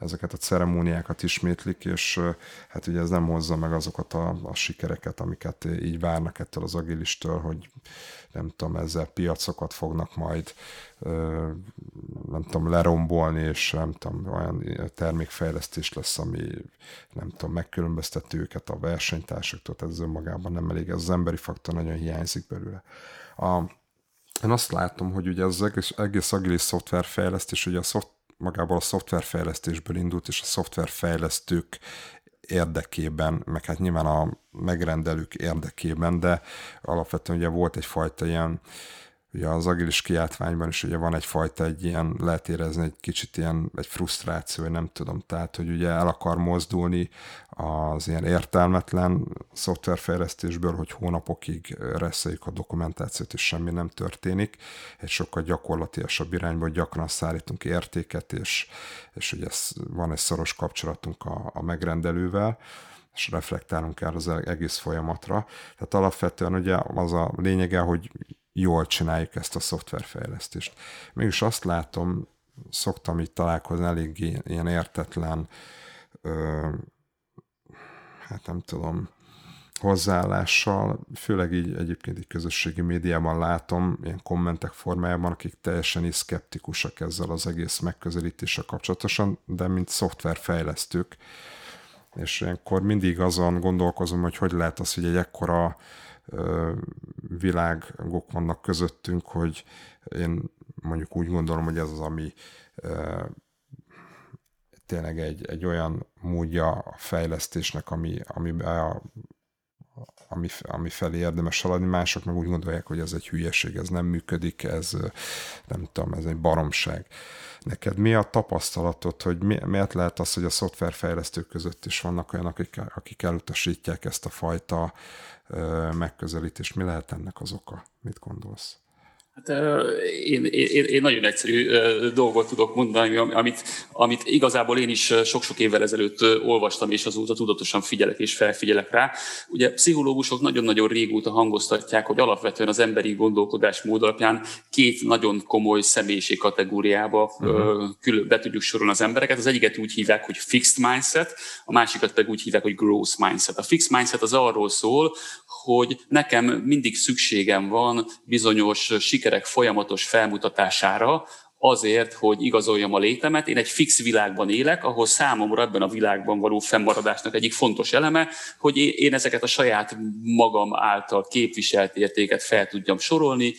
ezeket a ceremóniákat ismétlik, és hát ugye ez nem hozza meg azokat a, a sikereket, amiket így várnak ettől az agilistől, hogy nem tudom, ezzel piacokat fognak majd nem tudom, lerombolni, és nem tudom, olyan termékfejlesztés lesz, ami nem tudom, megkülönböztető őket a versenytársaktól, tehát ez önmagában nem elég, az emberi faktor nagyon hiányzik belőle. A, én azt látom, hogy ugye az egész, egész agilis szoftverfejlesztés, ugye a szoft, magából a szoftverfejlesztésből indult, és a szoftverfejlesztők érdekében, meg hát nyilván a megrendelők érdekében, de alapvetően ugye volt egyfajta ilyen ugye az agilis kiáltványban is ugye van egyfajta egy ilyen, lehet érezni egy kicsit ilyen egy frusztráció, vagy nem tudom, tehát hogy ugye el akar mozdulni az ilyen értelmetlen szoftverfejlesztésből, hogy hónapokig reszeljük a dokumentációt, és semmi nem történik, egy sokkal gyakorlatilasabb irányba, gyakran szállítunk értéket, és, és ugye van egy szoros kapcsolatunk a, a megrendelővel, és reflektálunk el az egész folyamatra. Tehát alapvetően ugye az a lényege, hogy jól csináljuk ezt a szoftverfejlesztést. Mégis azt látom, szoktam itt találkozni eléggé ilyen értetlen, ö, hát nem tudom, hozzáállással, főleg így egyébként egy közösségi médiában látom, ilyen kommentek formájában, akik teljesen is szkeptikusak ezzel az egész megközelítéssel kapcsolatosan, de mint szoftverfejlesztők. És ilyenkor mindig azon gondolkozom, hogy hogy lehet az, hogy egy ekkora világok vannak közöttünk, hogy én mondjuk úgy gondolom, hogy ez az, ami tényleg egy, egy olyan módja a fejlesztésnek, ami, ami a, ami, ami felé érdemes haladni, mások meg úgy gondolják, hogy ez egy hülyeség, ez nem működik, ez nem tudom, ez egy baromság. Neked mi a tapasztalatod, hogy mi, miért lehet az, hogy a szoftverfejlesztők között is vannak olyanok, akik, akik elutasítják ezt a fajta ö, megközelítést? Mi lehet ennek az oka? Mit gondolsz? Hát, én, én, én nagyon egyszerű dolgot tudok mondani, amit, amit igazából én is sok-sok évvel ezelőtt olvastam, és azóta tudatosan figyelek és felfigyelek rá. Ugye pszichológusok nagyon-nagyon régóta hangoztatják, hogy alapvetően az emberi gondolkodásmód alapján két nagyon komoly személyiség kategóriába uh-huh. külön be tudjuk sorolni az embereket. Az egyiket úgy hívják, hogy fixed mindset, a másikat pedig úgy hívják, hogy growth mindset. A fixed mindset az arról szól, hogy nekem mindig szükségem van bizonyos sikerek folyamatos felmutatására, azért, hogy igazoljam a létemet. Én egy fix világban élek, ahol számomra ebben a világban való fennmaradásnak egyik fontos eleme, hogy én ezeket a saját magam által képviselt értéket fel tudjam sorolni,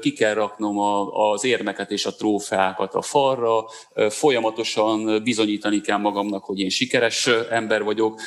ki kell raknom az érmeket és a trófeákat a falra, folyamatosan bizonyítani kell magamnak, hogy én sikeres ember vagyok,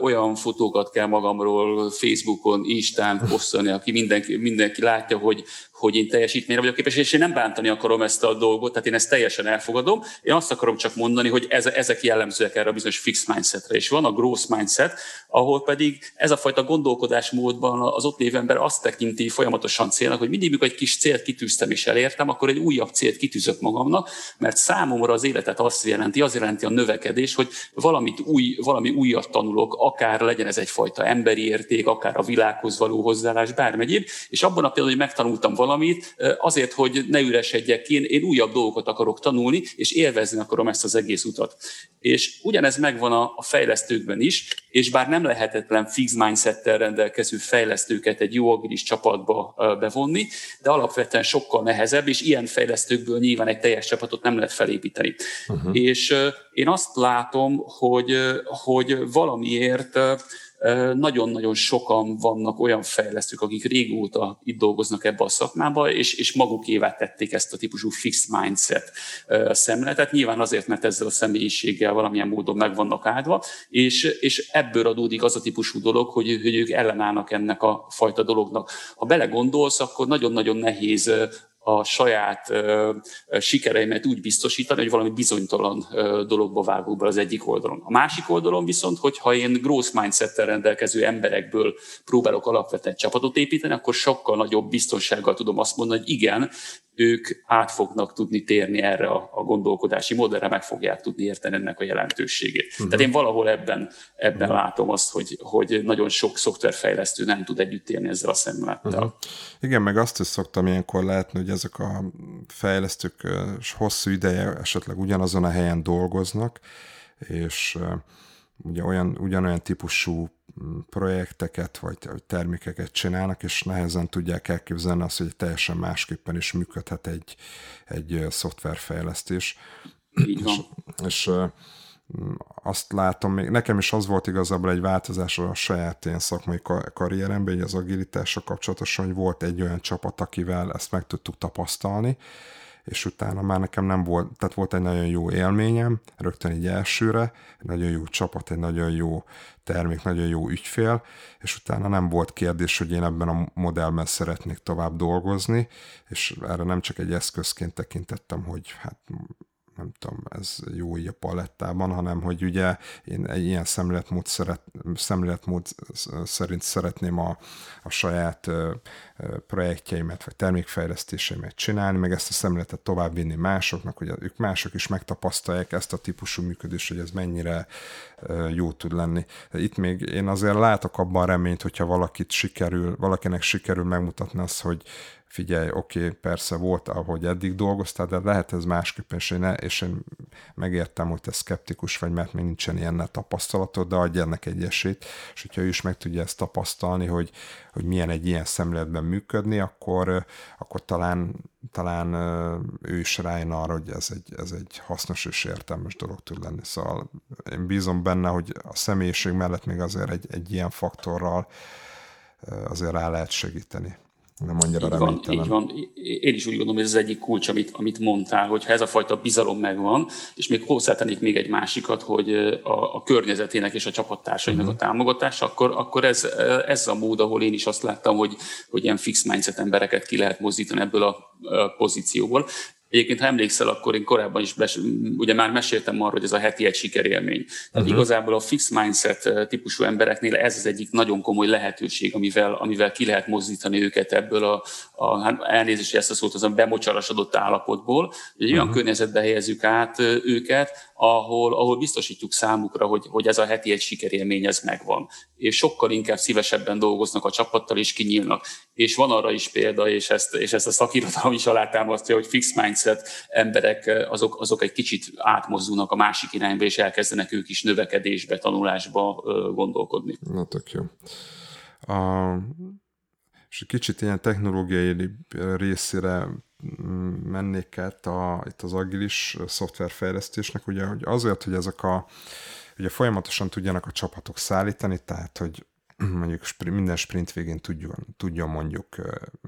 olyan fotókat kell magamról Facebookon, Instán posztolni, aki mindenki, mindenki látja, hogy, hogy én teljesítményre vagyok képes, és én nem bántani akarom ezt a dolgot, tehát én ezt teljesen elfogadom. Én azt akarom csak mondani, hogy ez, ezek jellemzőek erre a bizonyos fix mindsetre. És van a growth mindset, ahol pedig ez a fajta gondolkodásmódban az ott lévő ember azt tekinti folyamatosan célnak, hogy mindig, mikor egy kis célt kitűztem és elértem, akkor egy újabb célt kitűzök magamnak, mert számomra az életet azt jelenti, az jelenti a növekedés, hogy valamit új, valami újat tanulok, akár legyen ez egyfajta emberi érték, akár a világhoz való hozzáállás, bármegyéb, és abban a pillanatban, hogy megtanultam valamit, valamit, azért, hogy ne üresedjek ki, én, én újabb dolgokat akarok tanulni, és élvezni akarom ezt az egész utat. És ugyanez megvan a, a fejlesztőkben is, és bár nem lehetetlen fix mindsettel rendelkező fejlesztőket egy jó agilis csapatba bevonni, de alapvetően sokkal nehezebb, és ilyen fejlesztőkből nyilván egy teljes csapatot nem lehet felépíteni. Uh-huh. És én azt látom, hogy, hogy valamiért nagyon-nagyon sokan vannak olyan fejlesztők, akik régóta itt dolgoznak ebbe a szakmába, és, és magukévá tették ezt a típusú fixed mindset szemletet. Nyilván azért, mert ezzel a személyiséggel valamilyen módon meg vannak áldva, és, és ebből adódik az a típusú dolog, hogy, hogy ők ellenállnak ennek a fajta dolognak. Ha belegondolsz, akkor nagyon-nagyon nehéz a saját ö, sikereimet úgy biztosítani, hogy valami bizonytalan dologba vágok be az egyik oldalon. A másik oldalon viszont, hogyha én growth mindsettel rendelkező emberekből próbálok alapvetően csapatot építeni, akkor sokkal nagyobb biztonsággal tudom azt mondani, hogy igen, ők át fognak tudni térni erre a, a gondolkodási modellre, meg fogják tudni érteni ennek a jelentőségét. Uh-huh. Tehát én valahol ebben, ebben uh-huh. látom azt, hogy, hogy nagyon sok szoftverfejlesztő nem tud együtt élni ezzel a szemlettel. Uh-huh. Igen, meg azt is szoktam ilyenkor látni, hogy ezek a fejlesztők hosszú ideje esetleg ugyanazon a helyen dolgoznak, és ugye olyan, ugyanolyan típusú projekteket vagy termékeket csinálnak, és nehezen tudják elképzelni azt, hogy teljesen másképpen is működhet egy, egy szoftverfejlesztés. Így van. És, és azt látom, még nekem is az volt igazából egy változás a saját ilyen szakmai karrieremben, hogy az agilitással kapcsolatosan, hogy volt egy olyan csapat, akivel ezt meg tudtuk tapasztalni, és utána már nekem nem volt, tehát volt egy nagyon jó élményem, rögtön egy elsőre, egy nagyon jó csapat, egy nagyon jó termék, nagyon jó ügyfél, és utána nem volt kérdés, hogy én ebben a modellben szeretnék tovább dolgozni, és erre nem csak egy eszközként tekintettem, hogy hát nem tudom, ez jó így a palettában, hanem hogy ugye én egy ilyen szemléletmód, szeret, szemléletmód szerint szeretném a, a saját projektjeimet, vagy termékfejlesztéseimet csinálni, meg ezt a szemléletet továbbvinni másoknak, hogy ők mások is megtapasztalják ezt a típusú működést, hogy ez mennyire jó tud lenni. Itt még én azért látok abban reményt, hogyha valakit sikerül, valakinek sikerül megmutatni azt, hogy figyelj, oké, okay, persze volt, ahogy eddig dolgoztál, de lehet ez másképp, és én, és én megértem, hogy te szkeptikus vagy, mert még nincsen ilyen tapasztalatod, de adj ennek egy esélyt, és hogyha ő is meg tudja ezt tapasztalni, hogy, hogy milyen egy ilyen szemléletben működni, akkor, akkor talán, talán ő is rájön arra, hogy ez egy, ez egy hasznos és értelmes dolog tud lenni. Szóval én bízom benne, hogy a személyiség mellett még azért egy, egy ilyen faktorral azért rá lehet segíteni nem annyira így van, így van. Én is úgy gondolom, hogy ez az egyik kulcs, amit, amit mondtál, hogy ha ez a fajta bizalom megvan, és még hozzátennék még egy másikat, hogy a, a környezetének és a csapattársainak uh-huh. a támogatása, akkor, akkor ez, ez a mód, ahol én is azt láttam, hogy, hogy ilyen fix mindset embereket ki lehet mozdítani ebből a pozícióból. Egyébként, ha emlékszel, akkor én korábban is bes, ugye már meséltem arról, hogy ez a heti egy sikerélmény. Tehát uh-huh. igazából a fix mindset eh, típusú embereknél ez az egyik nagyon komoly lehetőség, amivel, amivel ki lehet mozdítani őket ebből a, a hát elnézést, ezt a szót, az a bemocsarasodott állapotból, hogy egy uh-huh. olyan mhm. környezetbe helyezzük át eh, őket, ahol, ahol biztosítjuk számukra, hogy, hogy ez a heti egy sikerélmény, ez megvan. És sokkal inkább szívesebben dolgoznak a csapattal, és kinyílnak. És van arra is példa, és ezt, és ezt a szakirodalom is alátámasztja, hogy fix mindset emberek, azok, azok egy kicsit átmozdulnak a másik irányba, és elkezdenek ők is növekedésbe, tanulásba gondolkodni. Na, tök jó. A, és egy kicsit ilyen technológiai részére mennék át a, itt az agilis szoftverfejlesztésnek, ugye hogy azért, hogy ezek a ugye folyamatosan tudjanak a csapatok szállítani, tehát hogy mondjuk minden sprint végén tudjon, tudjon mondjuk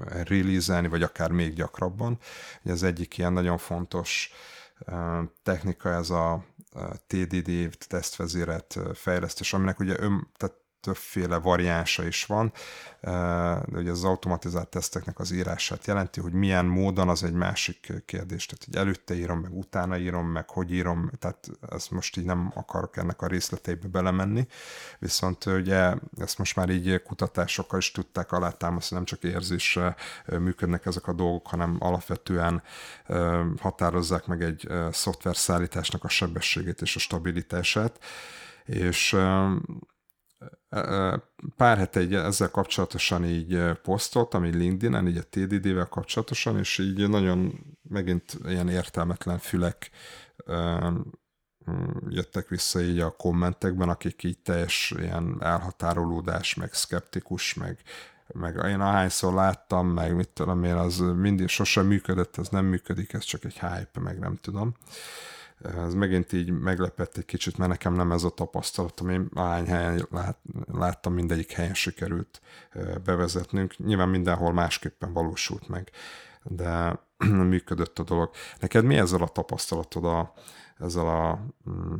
release vagy akár még gyakrabban. Ugye az egyik ilyen nagyon fontos technika ez a TDD, tesztvezérelt fejlesztés, aminek ugye ön, tehát többféle variánsa is van, de ugye az automatizált teszteknek az írását jelenti, hogy milyen módon az egy másik kérdés. Tehát, hogy előtte írom, meg utána írom, meg hogy írom, tehát ezt most így nem akarok ennek a részleteibe belemenni, viszont ugye ezt most már így kutatásokkal is tudták alátámasztani, nem csak érzésre működnek ezek a dolgok, hanem alapvetően határozzák meg egy szoftver szállításnak a sebességét és a stabilitását, és pár hete egy ezzel kapcsolatosan így posztoltam, így LinkedIn-en, így a TDD-vel kapcsolatosan, és így nagyon megint ilyen értelmetlen fülek jöttek vissza így a kommentekben, akik így teljes ilyen elhatárolódás, meg szkeptikus, meg, meg én ahányszor láttam, meg mit tudom én, az mindig sosem működött, ez nem működik, ez csak egy hype, meg nem tudom. Uh, ez megint így meglepett egy kicsit, mert nekem nem ez a tapasztalatom. Én ahány helyen lát, láttam, mindegyik helyen sikerült bevezetnünk. Nyilván mindenhol másképpen valósult meg, de működött a dolog. Neked mi ezzel a tapasztalatod a, ezzel a mm,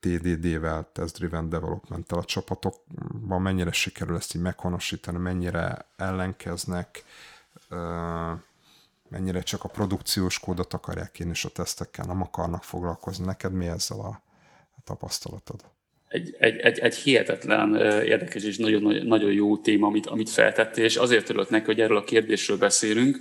TDD-vel, Test Driven development a csapatokban mennyire sikerül ezt így meghonosítani, mennyire ellenkeznek, mennyire csak a produkciós kódot akarják én és a tesztekkel nem akarnak foglalkozni. Neked mi ezzel a tapasztalatod? Egy, egy, egy, egy hihetetlen érdekes és nagyon, nagyon jó téma, amit, amit feltettél, és azért örülök neki, hogy erről a kérdésről beszélünk,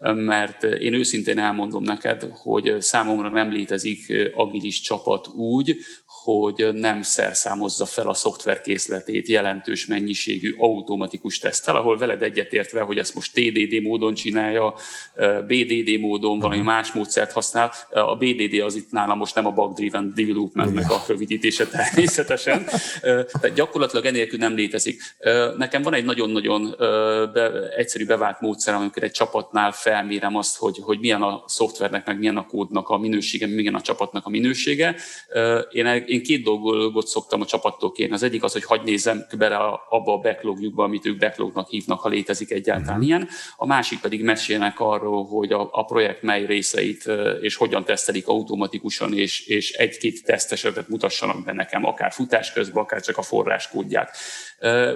mert én őszintén elmondom neked, hogy számomra nem létezik agilis csapat úgy, hogy nem szerszámozza fel a szoftverkészletét jelentős mennyiségű automatikus teszttel, ahol veled egyetértve, hogy ezt most TDD módon csinálja, BDD módon, valami uh-huh. más módszert használ. A BDD az itt nálam most nem a bug-driven developmentnek a rövidítése természetesen. Tehát gyakorlatilag enélkül nem létezik. Nekem van egy nagyon-nagyon egyszerű bevált módszer, amikor egy csapatnál felmérem azt, hogy, hogy milyen a szoftvernek, meg milyen a kódnak a minősége, milyen a csapatnak a minősége. Én, én két dolgot szoktam a csapattól kérni. Az egyik az, hogy hagyd nézzem bele abba a backlogjukba, amit ők backlognak hívnak, ha létezik egyáltalán uh-huh. ilyen. A másik pedig mesélnek arról, hogy a, a projekt mely részeit és hogyan tesztelik automatikusan, és, és egy-két tesztesetet mutassanak be nekem, akár futás közben, akár csak a forráskódját.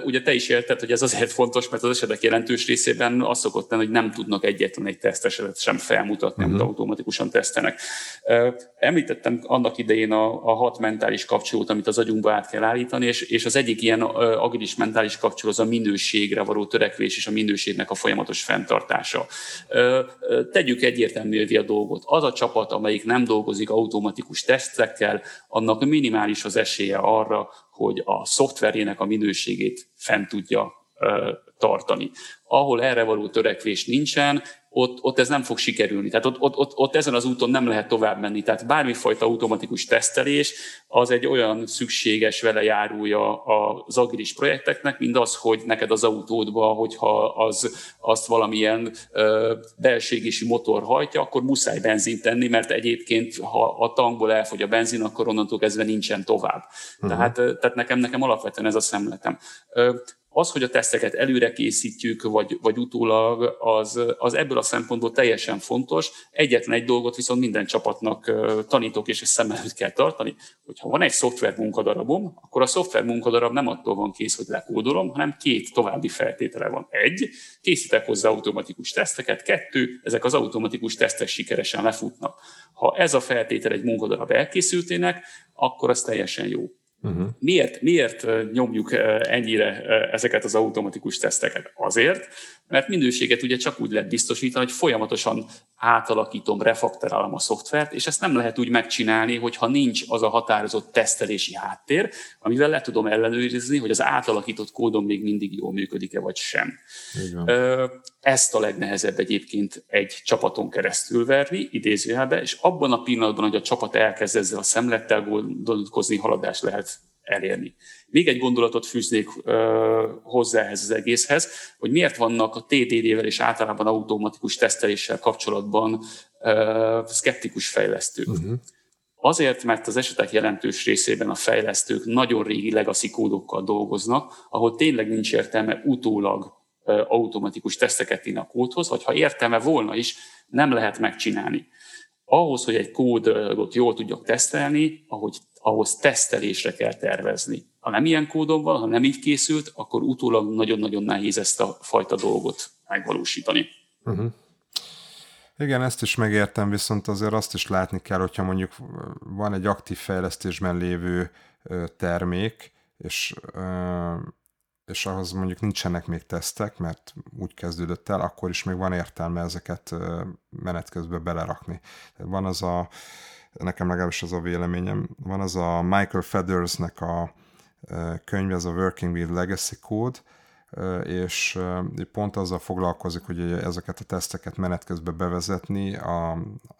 Ugye te is érted, hogy ez azért fontos, mert az esetek jelentős részében az szokott lenni, hogy nem tudnak egyetlen egy tesztesetet sem felmutatni, uh-huh. amit mhm. automatikusan tesztenek. Említettem annak idején a, a hat mentális kapcsolót, amit az agyunkba át kell állítani, és, és az egyik ilyen agilis mentális kapcsoló az a minőségre való törekvés és a minőségnek a folyamatos fenntartása. Tegyük egyértelművé a dolgot. Az a csapat, amelyik nem dolgozik automatikus tesztekkel, annak minimális az esélye arra, hogy a szoftverének a minőségét fent tudja tartani. Ahol erre való törekvés nincsen, ott, ott ez nem fog sikerülni. Tehát ott, ott, ott, ott ezen az úton nem lehet tovább menni. Tehát bármifajta automatikus tesztelés az egy olyan szükséges vele járulja az agilis projekteknek, mint az, hogy neked az autódba, hogyha az, azt valamilyen ö, belségési motor hajtja, akkor muszáj benzint tenni, mert egyébként, ha a tankból elfogy a benzin, akkor onnantól kezdve nincsen tovább. Uh-huh. Tehát, tehát nekem, nekem alapvetően ez a szemletem Az, hogy a teszteket előre készítjük, vagy, vagy utólag, az, az ebből a szempontból teljesen fontos. Egyetlen egy dolgot viszont minden csapatnak tanítok, és ezt szem előtt kell tartani, hogy ha van egy szoftver munkadarabom, akkor a szoftver munkadarab nem attól van kész, hogy lekódolom, hanem két további feltétele van. Egy, készítek hozzá automatikus teszteket, kettő, ezek az automatikus tesztek sikeresen lefutnak. Ha ez a feltétel egy munkadarab elkészültének, akkor az teljesen jó. Uh-huh. Miért, miért nyomjuk ennyire ezeket az automatikus teszteket? Azért, mert minőséget ugye csak úgy lehet biztosítani, hogy folyamatosan átalakítom, refaktorálom a szoftvert, és ezt nem lehet úgy megcsinálni, hogyha nincs az a határozott tesztelési háttér, amivel le tudom ellenőrizni, hogy az átalakított kódon még mindig jól működik-e vagy sem. Ezt a legnehezebb egyébként egy csapaton keresztül verni, idézőjelbe, és abban a pillanatban, hogy a csapat elkezd ezzel a szemlettel gondolkozni, haladást lehet elérni. Még egy gondolatot fűznék ö, hozzá ehhez az egészhez, hogy miért vannak a TDD-vel és általában automatikus teszteléssel kapcsolatban ö, szkeptikus fejlesztők. Uh-huh. Azért, mert az esetek jelentős részében a fejlesztők nagyon régi legacy kódokkal dolgoznak, ahol tényleg nincs értelme utólag automatikus teszteket írni a kódhoz, vagy ha értelme volna is, nem lehet megcsinálni. Ahhoz, hogy egy kódot jól tudjak tesztelni, ahogy ahhoz tesztelésre kell tervezni. Ha nem ilyen kódon van, ha nem így készült, akkor utólag nagyon-nagyon nehéz ezt a fajta dolgot megvalósítani. Uh-huh. Igen, ezt is megértem, viszont azért azt is látni kell, hogyha mondjuk van egy aktív fejlesztésben lévő termék, és és ahhoz mondjuk nincsenek még tesztek, mert úgy kezdődött el, akkor is még van értelme ezeket menet közben belerakni. Van az a nekem legalábbis az a véleményem, van az a Michael Feathersnek a könyv, ez a Working with Legacy Code, és pont azzal foglalkozik, hogy ezeket a teszteket menet közben bevezetni, a,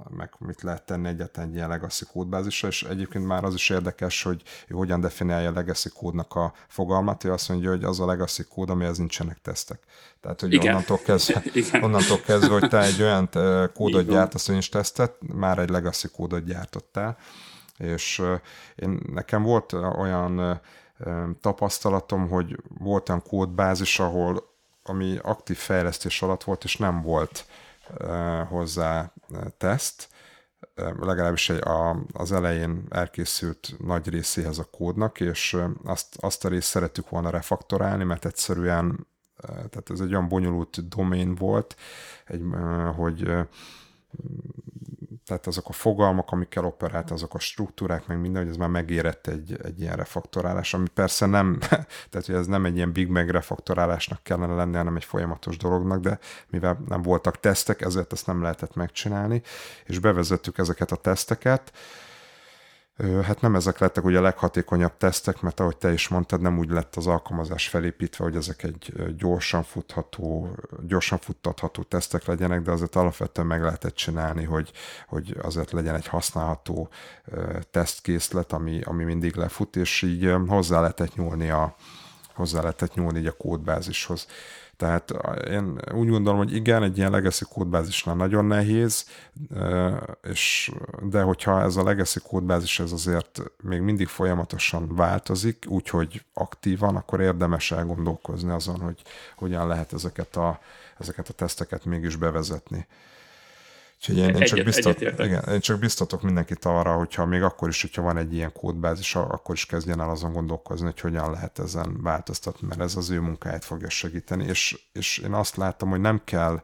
meg mit lehet tenni egyetlen egy ilyen legacy kódbázisra, és egyébként már az is érdekes, hogy ő hogyan definiálja a legacy kódnak a fogalmat, ő azt mondja, hogy az a legacy kód, amihez nincsenek tesztek. Tehát, hogy Igen. onnantól kezdve, onnantól kezdve, hogy te egy olyan kódot gyártasz, hogy nincs tesztet, már egy legacy kódot gyártottál, és én, nekem volt olyan tapasztalatom, hogy volt olyan kódbázis, ahol ami aktív fejlesztés alatt volt, és nem volt hozzá teszt, legalábbis a, az elején elkészült nagy részéhez a kódnak, és azt, azt a részt szeretük volna refaktorálni, mert egyszerűen tehát ez egy olyan bonyolult domén volt, egy, hogy tehát azok a fogalmak, amikkel operált, azok a struktúrák, meg minden, hogy ez már megérett egy, egy ilyen refaktorálás, ami persze nem, tehát hogy ez nem egy ilyen Big Bang refaktorálásnak kellene lenni, hanem egy folyamatos dolognak, de mivel nem voltak tesztek, ezért ezt nem lehetett megcsinálni, és bevezettük ezeket a teszteket, Hát nem ezek lettek ugye a leghatékonyabb tesztek, mert ahogy te is mondtad, nem úgy lett az alkalmazás felépítve, hogy ezek egy gyorsan futható, gyorsan futtatható tesztek legyenek, de azért alapvetően meg lehetett csinálni, hogy, hogy azért legyen egy használható tesztkészlet, ami, ami mindig lefut, és így hozzá lehetett nyúlni a, hozzá lehetett nyúlni így a kódbázishoz. Tehát én úgy gondolom, hogy igen, egy ilyen legacy kódbázisnál nagyon nehéz, és, de hogyha ez a legacy kódbázis ez azért még mindig folyamatosan változik, úgyhogy aktívan, akkor érdemes elgondolkozni azon, hogy hogyan lehet ezeket a, ezeket a teszteket mégis bevezetni. Úgyhogy én, én, csak biztat, igen, én csak biztatok mindenkit arra, hogyha még akkor is, hogyha van egy ilyen kódbázis, akkor is kezdjen el azon gondolkozni, hogy hogyan lehet ezen változtatni, mert ez az ő munkáját fogja segíteni. És, és én azt láttam, hogy nem kell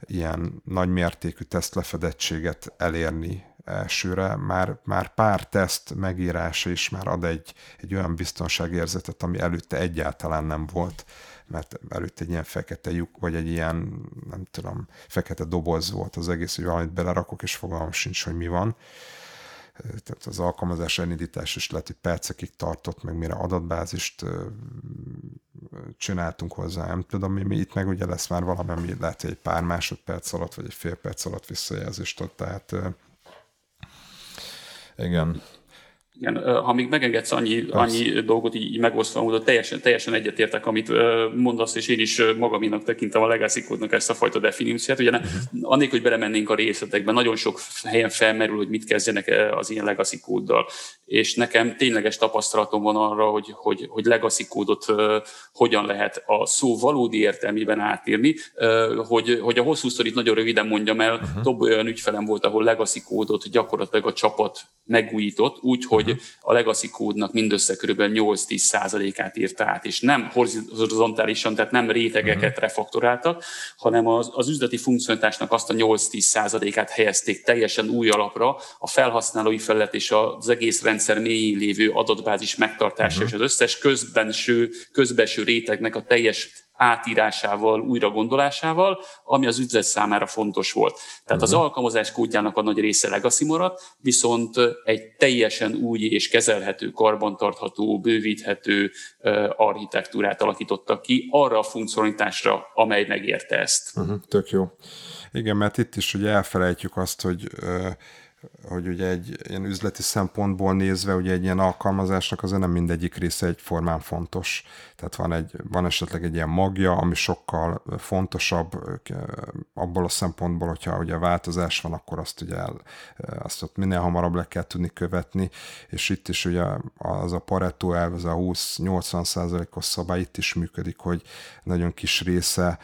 ilyen nagy mértékű tesztlefedettséget elérni elsőre, már, már pár teszt megírása is már ad egy, egy olyan biztonságérzetet, ami előtte egyáltalán nem volt mert előtt egy ilyen fekete lyuk, vagy egy ilyen, nem tudom, fekete doboz volt az egész, hogy valamit belerakok, és fogalmam sincs, hogy mi van. Tehát az alkalmazás elindítás is lehet, hogy percekig tartott, meg mire adatbázist csináltunk hozzá, nem tudom, mi, mi itt meg ugye lesz már valami, ami lehet, hogy egy pár másodperc alatt, vagy egy fél perc alatt visszajelzést ad, tehát igen, igen, ha még megengedsz annyi, annyi dolgot így megosztva, hogy teljesen, teljesen egyetértek, amit mondasz, és én is magaménak tekintem a legacy kódnak ezt a fajta definíciót. Ugye uh-huh. annélkül, hogy belemennénk a részletekben, nagyon sok helyen felmerül, hogy mit kezdjenek az ilyen legacy kóddal. és nekem tényleges tapasztalatom van arra, hogy, hogy, hogy legacy kódot hogyan lehet a szó valódi értelmében átírni, hogy, hogy a hosszú szorít nagyon röviden mondjam el, uh-huh. több olyan ügyfelem volt, ahol legacy kódot gyakorlatilag a csapat megújított, úgyhogy uh-huh. a legacy kódnak mindössze kb. 8-10 százalékát írta át, és nem horizontálisan, tehát nem rétegeket uh-huh. refaktoráltak, hanem az, az üzleti funkcionalitásnak azt a 8-10 százalékát helyezték teljesen új alapra, a felhasználói felület és az egész rendszer mélyén lévő adatbázis megtartása uh-huh. és az összes közbenső, közbenső rétegnek a teljes átírásával, újra gondolásával, ami az üzlet számára fontos volt. Tehát uh-huh. az alkalmazás kódjának a nagy része legacy maradt, viszont egy teljesen új és kezelhető, karbantartható, bővíthető uh, architektúrát alakítottak ki arra a funkcionalitásra, amely megérte ezt. Uh-huh. Tök jó. Igen, mert itt is ugye elfelejtjük azt, hogy uh, hogy ugye egy ilyen üzleti szempontból nézve, ugye egy ilyen alkalmazásnak azért nem mindegyik része egyformán fontos. Tehát van, egy, van esetleg egy ilyen magja, ami sokkal fontosabb abból a szempontból, hogyha ugye változás van, akkor azt ugye el, azt ott minél hamarabb le kell tudni követni, és itt is ugye az a Pareto elv, az a 20-80 százalékos szabály itt is működik, hogy nagyon kis része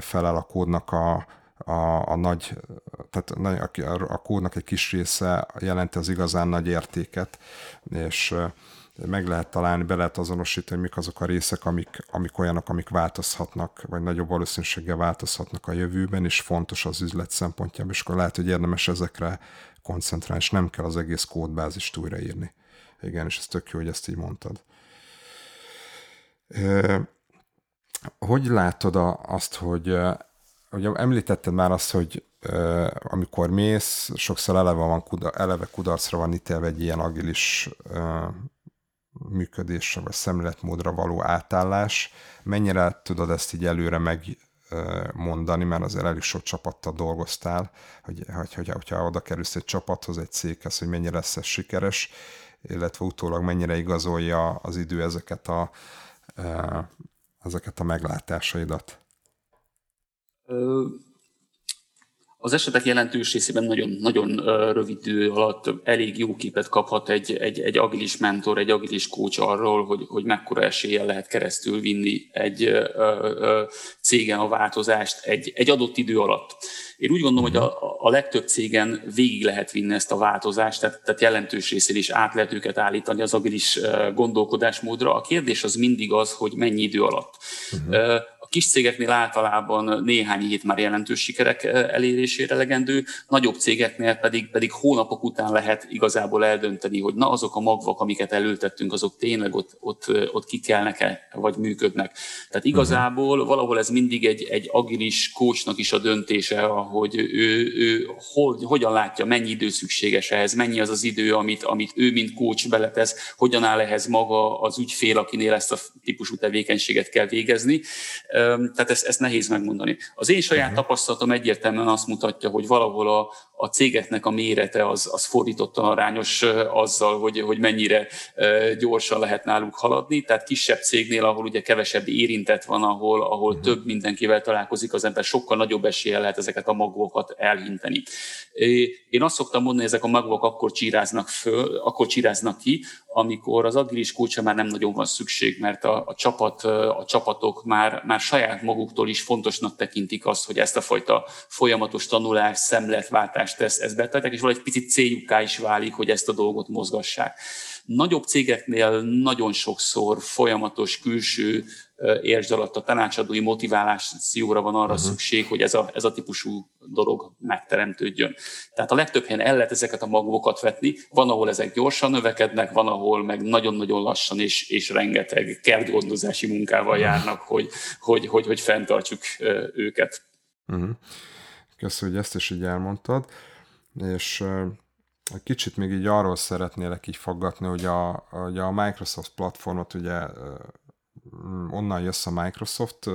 felel a kódnak a, a, a nagy, tehát a, a kódnak egy kis része jelenti az igazán nagy értéket, és meg lehet találni, be lehet azonosítani, mik azok a részek, amik, amik olyanok, amik változhatnak, vagy nagyobb valószínűséggel változhatnak a jövőben, és fontos az üzlet szempontjából, és akkor lehet, hogy érdemes ezekre koncentrálni, és nem kell az egész kódbázist újraírni. Igen, és ez tök jó, hogy ezt így mondtad. Hogy látod azt, hogy ugye említetted már azt, hogy uh, amikor mész, sokszor eleve, van, eleve kudarcra van ítélve egy ilyen agilis uh, működésre, vagy szemléletmódra való átállás. Mennyire tudod ezt így előre meg mondani, mert azért elég sok csapattal dolgoztál, hogy, hogy, hogy, hogyha oda kerülsz egy csapathoz, egy céghez, hogy mennyire lesz ez sikeres, illetve utólag mennyire igazolja az idő ezeket a, ezeket a meglátásaidat. Az esetek jelentős részében nagyon, nagyon rövid idő alatt elég jó képet kaphat egy, egy, egy agilis mentor, egy agilis coach arról, hogy, hogy mekkora eséllyel lehet keresztül vinni egy ö, ö, cégen a változást egy, egy adott idő alatt. Én úgy gondolom, hogy a, a legtöbb cégen végig lehet vinni ezt a változást, tehát, tehát jelentős részén is át lehet őket állítani az agilis gondolkodásmódra. A kérdés az mindig az, hogy mennyi idő alatt. Uh-huh kis cégeknél általában néhány hét már jelentős sikerek eh, elérésére legendő, nagyobb cégeknél pedig, pedig hónapok után lehet igazából eldönteni, hogy na azok a magvak, amiket elültettünk, azok tényleg ott, ott, eh, ott kikelnek-e, vagy működnek. Tehát igazából valahol ez mindig egy, egy agilis coachnak is a döntése, hogy ő, ő hogy, hogyan látja, mennyi idő szükséges ehhez, mennyi az az idő, amit, amit ő, mint coach beletesz, hogyan áll ehhez maga az ügyfél, akinél ezt a típusú tevékenységet kell végezni tehát ezt, ezt nehéz megmondani. Az én saját uh-huh. tapasztalatom egyértelműen azt mutatja, hogy valahol a, a cégeknek a mérete az, az fordítottan arányos azzal, hogy, hogy mennyire gyorsan lehet náluk haladni. Tehát kisebb cégnél, ahol ugye kevesebb érintett van, ahol, ahol uh-huh. több mindenkivel találkozik az ember, sokkal nagyobb esélye lehet ezeket a magokat elhinteni. Én azt szoktam mondani, hogy ezek a magok akkor csíráznak, föl, akkor csíráznak ki, amikor az agilis kulcsa már nem nagyon van szükség, mert a, a, csapat, a csapatok már, már saját maguktól is fontosnak tekintik azt, hogy ezt a fajta folyamatos tanulás, szemletváltást ezt, ezt betartják, és valahogy picit céljuká is válik, hogy ezt a dolgot mozgassák. Nagyobb cégeknél nagyon sokszor folyamatos külső értsd alatt a tanácsadói motiválációra van arra uh-huh. szükség, hogy ez a, ez a típusú dolog megteremtődjön. Tehát a legtöbb helyen el lehet ezeket a magokat vetni, van, ahol ezek gyorsan növekednek, van, ahol meg nagyon-nagyon lassan és, és rengeteg kertgondozási munkával járnak, hogy, hogy, hogy, hogy fenntartsuk őket. Uh-huh. Köszönöm, hogy ezt is így elmondtad, és kicsit még így arról szeretnélek így faggatni, hogy a, hogy a Microsoft platformot ugye onnan jössz a Microsoft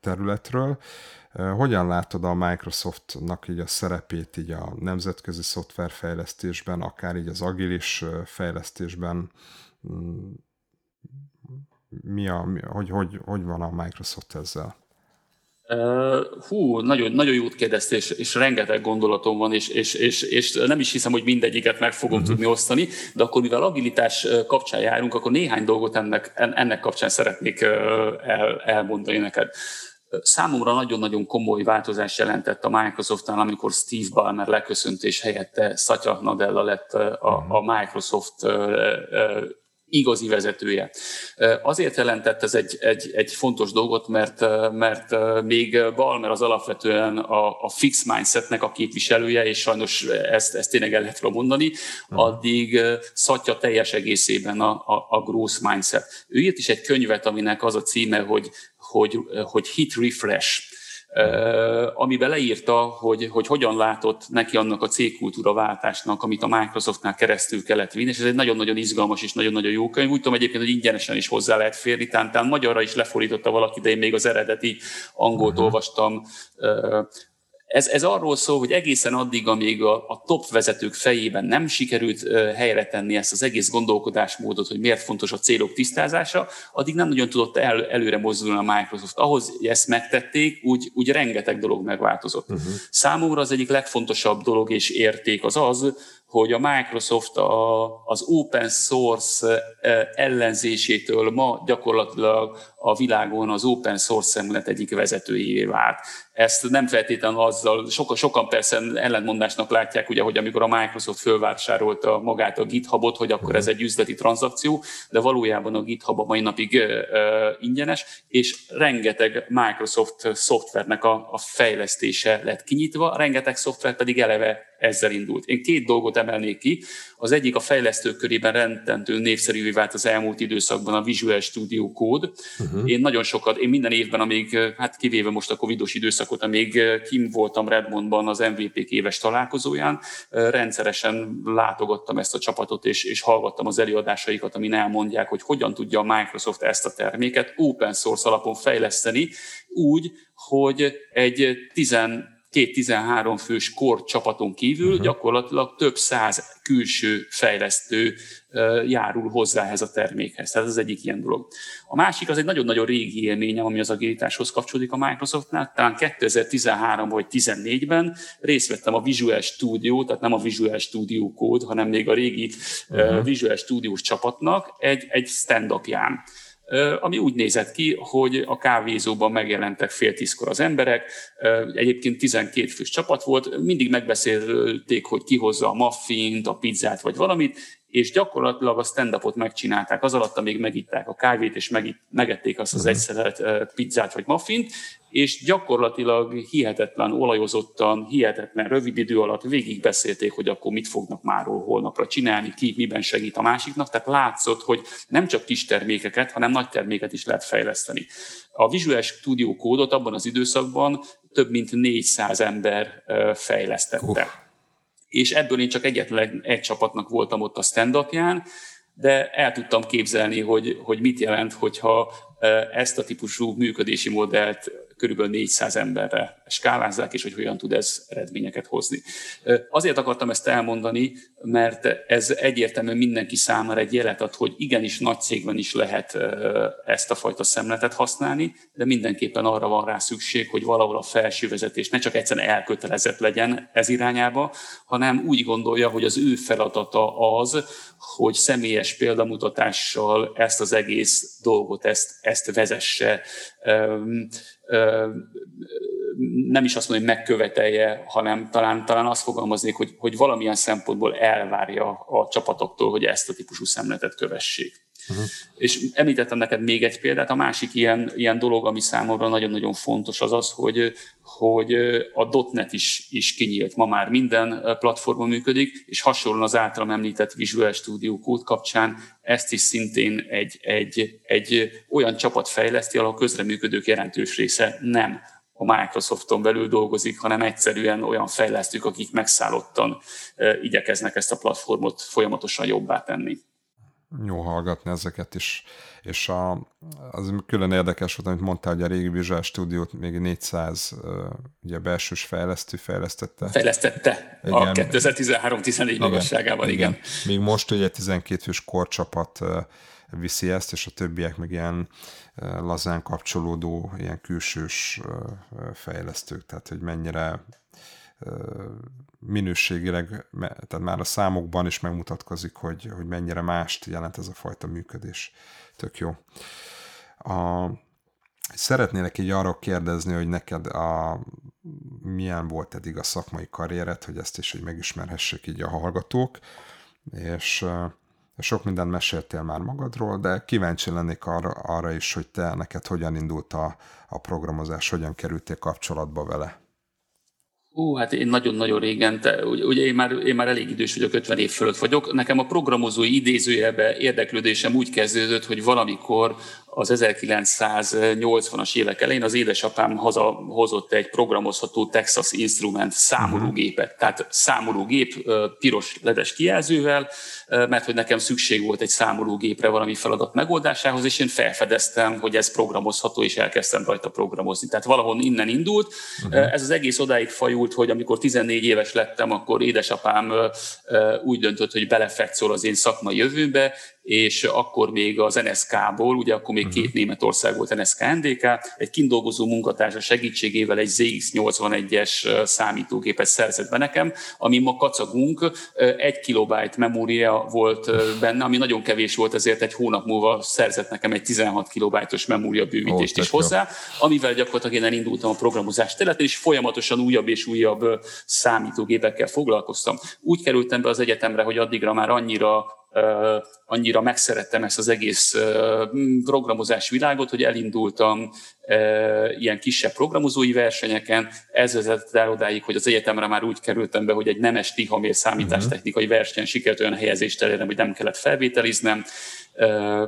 területről. Hogyan látod a Microsoftnak így a szerepét így a nemzetközi szoftverfejlesztésben, akár így az agilis fejlesztésben? Mm, mi a, mi, hogy, hogy, hogy van a Microsoft ezzel? Hú, nagyon, nagyon jót kérdezte, és, és rengeteg gondolatom van, és, és, és, és nem is hiszem, hogy mindegyiket meg fogom uh-huh. tudni osztani, de akkor mivel agilitás kapcsán járunk, akkor néhány dolgot ennek, ennek kapcsán szeretnék el, elmondani neked. Számomra nagyon-nagyon komoly változás jelentett a Microsoftnál, amikor Steve Ballmer leköszönt, és helyette Satya Nadella lett a, a mhm. Microsoft igazi vezetője. Azért jelentett ez egy, egy, egy fontos dolgot, mert, mert még Balmer az alapvetően a, a fix mindsetnek a képviselője, és sajnos ezt, ezt tényleg el lehet mondani, addig Szatya teljes egészében a, a, a growth mindset. Ő írt is egy könyvet, aminek az a címe, hogy, hogy, hogy hit refresh amiben leírta, hogy, hogy hogyan látott neki annak a cégkultúra váltásnak, amit a Microsoftnál keresztül kellett vinni, és ez egy nagyon-nagyon izgalmas és nagyon-nagyon jó könyv. Úgy tudom egyébként, hogy ingyenesen is hozzá lehet férni, talán magyarra is lefordította valaki, de én még az eredeti angolt uh-huh. olvastam ez, ez arról szól, hogy egészen addig, amíg a, a top vezetők fejében nem sikerült helyre tenni ezt az egész gondolkodásmódot, hogy miért fontos a célok tisztázása, addig nem nagyon tudott el, előre mozdulni a Microsoft. Ahhoz, hogy ezt megtették, úgy, úgy rengeteg dolog megváltozott. Uh-huh. Számomra az egyik legfontosabb dolog és érték az az, hogy a Microsoft a, az open source ellenzésétől ma gyakorlatilag a világon az open source szemlet egyik vezetőjévé vált. Ezt nem feltétlenül azzal, sokan, sokan persze ellentmondásnak látják, ugye, hogy amikor a Microsoft fölvásárolta magát a GitHubot, hogy akkor ez egy üzleti tranzakció, de valójában a GitHub a mai napig uh, ingyenes, és rengeteg Microsoft szoftvernek a, a fejlesztése lett kinyitva, rengeteg szoftver pedig eleve ezzel indult. Én két dolgot emelnék ki. Az egyik a fejlesztők körében rendentő népszerűvé vált az elmúlt időszakban a Visual Studio Code. Uh-huh. Én nagyon sokat, én minden évben, amíg, hát kivéve most a covidos időszakot, amíg kim voltam Redmondban az mvp éves találkozóján, rendszeresen látogattam ezt a csapatot, és, és hallgattam az előadásaikat, amin elmondják, hogy hogyan tudja a Microsoft ezt a terméket open source alapon fejleszteni, úgy, hogy egy 10 két 13 fős kor csapaton kívül uh-huh. gyakorlatilag több száz külső fejlesztő járul hozzá ehhez a termékhez. Tehát ez az egyik ilyen dolog. A másik az egy nagyon-nagyon régi élményem, ami az agilitáshoz kapcsolódik a Microsoftnál. Talán 2013 vagy 2014-ben részt vettem a Visual Studio, tehát nem a Visual Studio Code, hanem még a régi uh-huh. Visual Studios csapatnak egy, egy stand-upján ami úgy nézett ki, hogy a kávézóban megjelentek fél tízkor az emberek, egyébként 12 fős csapat volt, mindig megbeszélték, hogy ki hozza a muffint, a pizzát vagy valamit, és gyakorlatilag a stand-upot megcsinálták, az alatt még megitták a kávét, és megették azt az mhm. egyszerűt pizzát vagy muffint, és gyakorlatilag hihetetlen olajozottan, hihetetlen rövid idő alatt végig beszélték, hogy akkor mit fognak máról holnapra csinálni, ki miben segít a másiknak, tehát látszott, hogy nem csak kis termékeket, hanem nagy terméket is lehet fejleszteni. A Visual Studio kódot abban az időszakban több mint 400 ember fejlesztette. Uh. És ebből én csak egyetlen egy csapatnak voltam ott a stand de el tudtam képzelni, hogy, hogy mit jelent, hogyha ezt a típusú működési modellt körülbelül 400 emberre skálázzák, és hogy hogyan tud ez eredményeket hozni. Azért akartam ezt elmondani, mert ez egyértelműen mindenki számára egy jelet ad, hogy igenis nagy cégben is lehet ezt a fajta szemletet használni, de mindenképpen arra van rá szükség, hogy valahol a felső vezetés ne csak egyszerűen elkötelezett legyen ez irányába, hanem úgy gondolja, hogy az ő feladata az, hogy személyes példamutatással ezt az egész dolgot, ezt, ezt vezesse nem is azt mondom, hogy megkövetelje, hanem talán, talán azt fogalmaznék, hogy, hogy valamilyen szempontból elvárja a csapatoktól, hogy ezt a típusú szemletet kövessék. Uh-huh. És említettem neked még egy példát, a másik ilyen, ilyen dolog, ami számomra nagyon-nagyon fontos, az az, hogy, hogy a .NET is, is kinyílt. Ma már minden platformon működik, és hasonlóan az általam említett Visual Studio Code kapcsán ezt is szintén egy, egy, egy olyan csapat fejleszti, ahol a közreműködők jelentős része nem a Microsofton belül dolgozik, hanem egyszerűen olyan fejlesztők, akik megszállottan igyekeznek ezt a platformot folyamatosan jobbá tenni jó hallgatni ezeket is. És a, az külön érdekes volt, amit mondtál, hogy a régi Visual Studio-t még 400 ugye belsős fejlesztő fejlesztette. Fejlesztette igen. a 2013-14 magasságában, igen. igen. Még most ugye 12 fős korcsapat viszi ezt, és a többiek meg ilyen lazán kapcsolódó, ilyen külsős fejlesztők, tehát hogy mennyire minőségileg, tehát már a számokban is megmutatkozik, hogy, hogy mennyire mást jelent ez a fajta működés. Tök jó. A, szeretnélek így arra kérdezni, hogy neked a, milyen volt eddig a szakmai karriered, hogy ezt is hogy megismerhessék így a hallgatók, és sok mindent meséltél már magadról, de kíváncsi lennék arra, arra is, hogy te neked hogyan indult a, a programozás, hogyan kerültél kapcsolatba vele. Ú, hát én nagyon-nagyon régen, te, ugye én már, én már elég idős vagyok, 50 év fölött vagyok. Nekem a programozói idézőjelbe érdeklődésem úgy kezdődött, hogy valamikor az 1980-as évek elején az édesapám hazahozott egy programozható Texas Instrument számológépet. Tehát számológép piros ledes kijelzővel, mert hogy nekem szükség volt egy számológépre valami feladat megoldásához, és én felfedeztem, hogy ez programozható, és elkezdtem rajta programozni. Tehát valahol innen indult. Uh-huh. Ez az egész odáig fajult, hogy amikor 14 éves lettem, akkor édesapám úgy döntött, hogy belefekszol az én szakmai jövőbe, és akkor még az NSK-ból, ugye akkor még két mhm. Németország volt NSK NDK, egy kindolgozó munkatársa segítségével egy ZX81-es számítógépet szerzett be nekem, ami ma kacagunk, egy kilobájt memória volt benne, ami nagyon kevés volt, ezért egy hónap múlva szerzett nekem egy 16 kilobájtos memória bővítést oh, is hozzá, jó. amivel gyakorlatilag én elindultam a programozás területén, és folyamatosan újabb és újabb számítógépekkel foglalkoztam. Úgy kerültem be az egyetemre, hogy addigra már annyira annyira megszerettem ezt az egész programozás világot, hogy elindultam ilyen kisebb programozói versenyeken. Ez vezetett el odáig, hogy az egyetemre már úgy kerültem be, hogy egy nemes tihamér számítástechnikai verseny sikert olyan helyezést elérnem, hogy nem kellett felvételiznem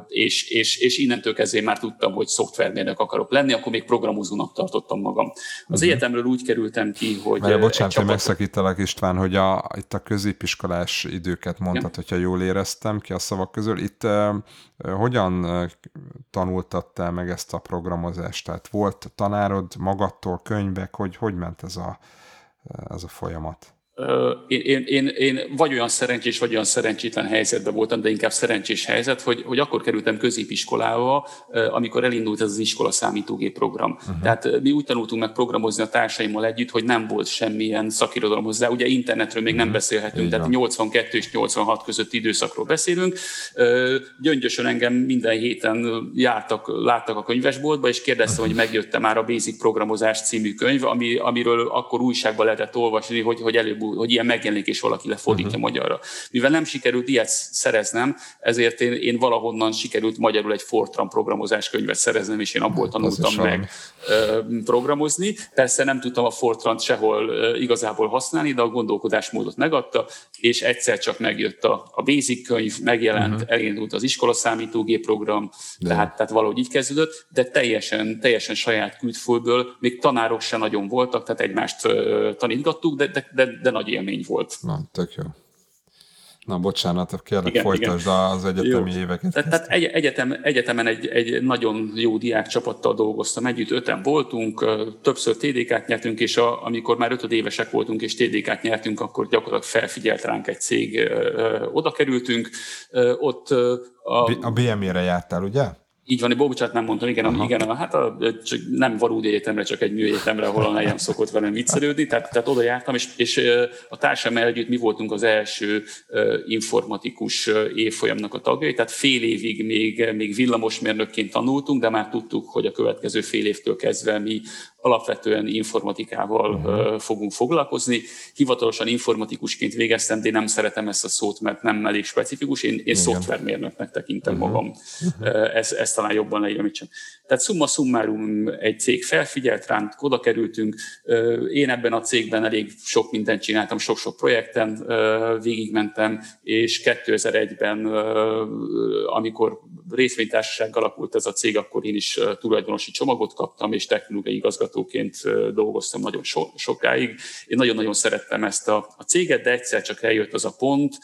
és, és, és innentől kezdve már tudtam, hogy szoftvermérnök akarok lenni, akkor még programozónak tartottam magam. Az uh-huh. egyetemről úgy kerültem ki, hogy... Mert bocsánat, hogy megszakítalak István, hogy a, itt a középiskolás időket mondtad, ja. hogyha jól éreztem ki a szavak közül. Itt uh, hogyan tanultad te meg ezt a programozást? Tehát volt tanárod magadtól, könyvek, hogy hogy ment ez a, ez a folyamat? Én, én, én, vagy olyan szerencsés, vagy olyan szerencsétlen helyzetben voltam, de inkább szerencsés helyzet, hogy, hogy akkor kerültem középiskolába, amikor elindult ez az iskola számítógép program. Uh-huh. Tehát mi úgy tanultunk meg programozni a társaimmal együtt, hogy nem volt semmilyen szakirodalom hozzá. Ugye internetről még uh-huh. nem beszélhetünk, tehát 82 és 86 közötti időszakról beszélünk. Gyöngyösen engem minden héten jártak, láttak a könyvesboltba, és kérdeztem, uh-huh. hogy megjött már a Basic Programozás című könyv, ami, amiről akkor újságban lehetett olvasni, hogy, hogy előbb hogy ilyen megjelenik és valaki lefordítja uh-huh. magyarra. Mivel nem sikerült ilyet szereznem, ezért én, én valahonnan sikerült magyarul egy Fortran programozás könyvet szereznem, és én abból hát, tanultam meg programozni. Persze nem tudtam a Fortran sehol igazából használni, de a gondolkodásmódot megadta, és egyszer csak megjött a, a Basic könyv, megjelent, uh-huh. elindult az iskola számítógép program, tehát, tehát valahogy így kezdődött, de teljesen, teljesen saját külföldből, még tanárok se nagyon voltak, tehát egymást tanítgattuk, de, de, de, de nagy élmény volt. Na, tök jó. Na, bocsánat, kérlek igen, folytasd igen. az egyetemi jó. éveket. Tehát, tehát egy, egyetem, egyetemen egy, egy nagyon jó diák csapattal dolgoztam együtt, öten voltunk, többször TDK-t nyertünk, és a, amikor már évesek voltunk és TDK-t nyertünk, akkor gyakorlatilag felfigyelt ránk egy cég, oda kerültünk. Ott a, a BME-re jártál, ugye? Így van, bocsánat, nem mondtam, igen, Aha. igen hát a, csak nem valódi egyetemre, csak egy műegyetemre, ahol a nejem szokott velem viccelődni, tehát, tehát oda jártam, és, és a társammal együtt mi voltunk az első informatikus évfolyamnak a tagjai, tehát fél évig még, még villamosmérnökként tanultunk, de már tudtuk, hogy a következő fél évtől kezdve mi alapvetően informatikával uh-huh. fogunk foglalkozni. Hivatalosan informatikusként végeztem, de én nem szeretem ezt a szót, mert nem elég specifikus. Én, én szoftvermérnöknek tekintem magam. Uh-huh. Ez, ez talán jobban leírem, Tehát summa summarum egy cég felfigyelt ránk, oda kerültünk. Én ebben a cégben elég sok mindent csináltam, sok-sok projekten végigmentem, és 2001-ben, amikor részvénytársaság alakult ez a cég, akkor én is tulajdonosi csomagot kaptam, és technológiai igazgatóként dolgoztam nagyon so, sokáig. Én nagyon-nagyon szerettem ezt a, a céget, de egyszer csak eljött az a pont,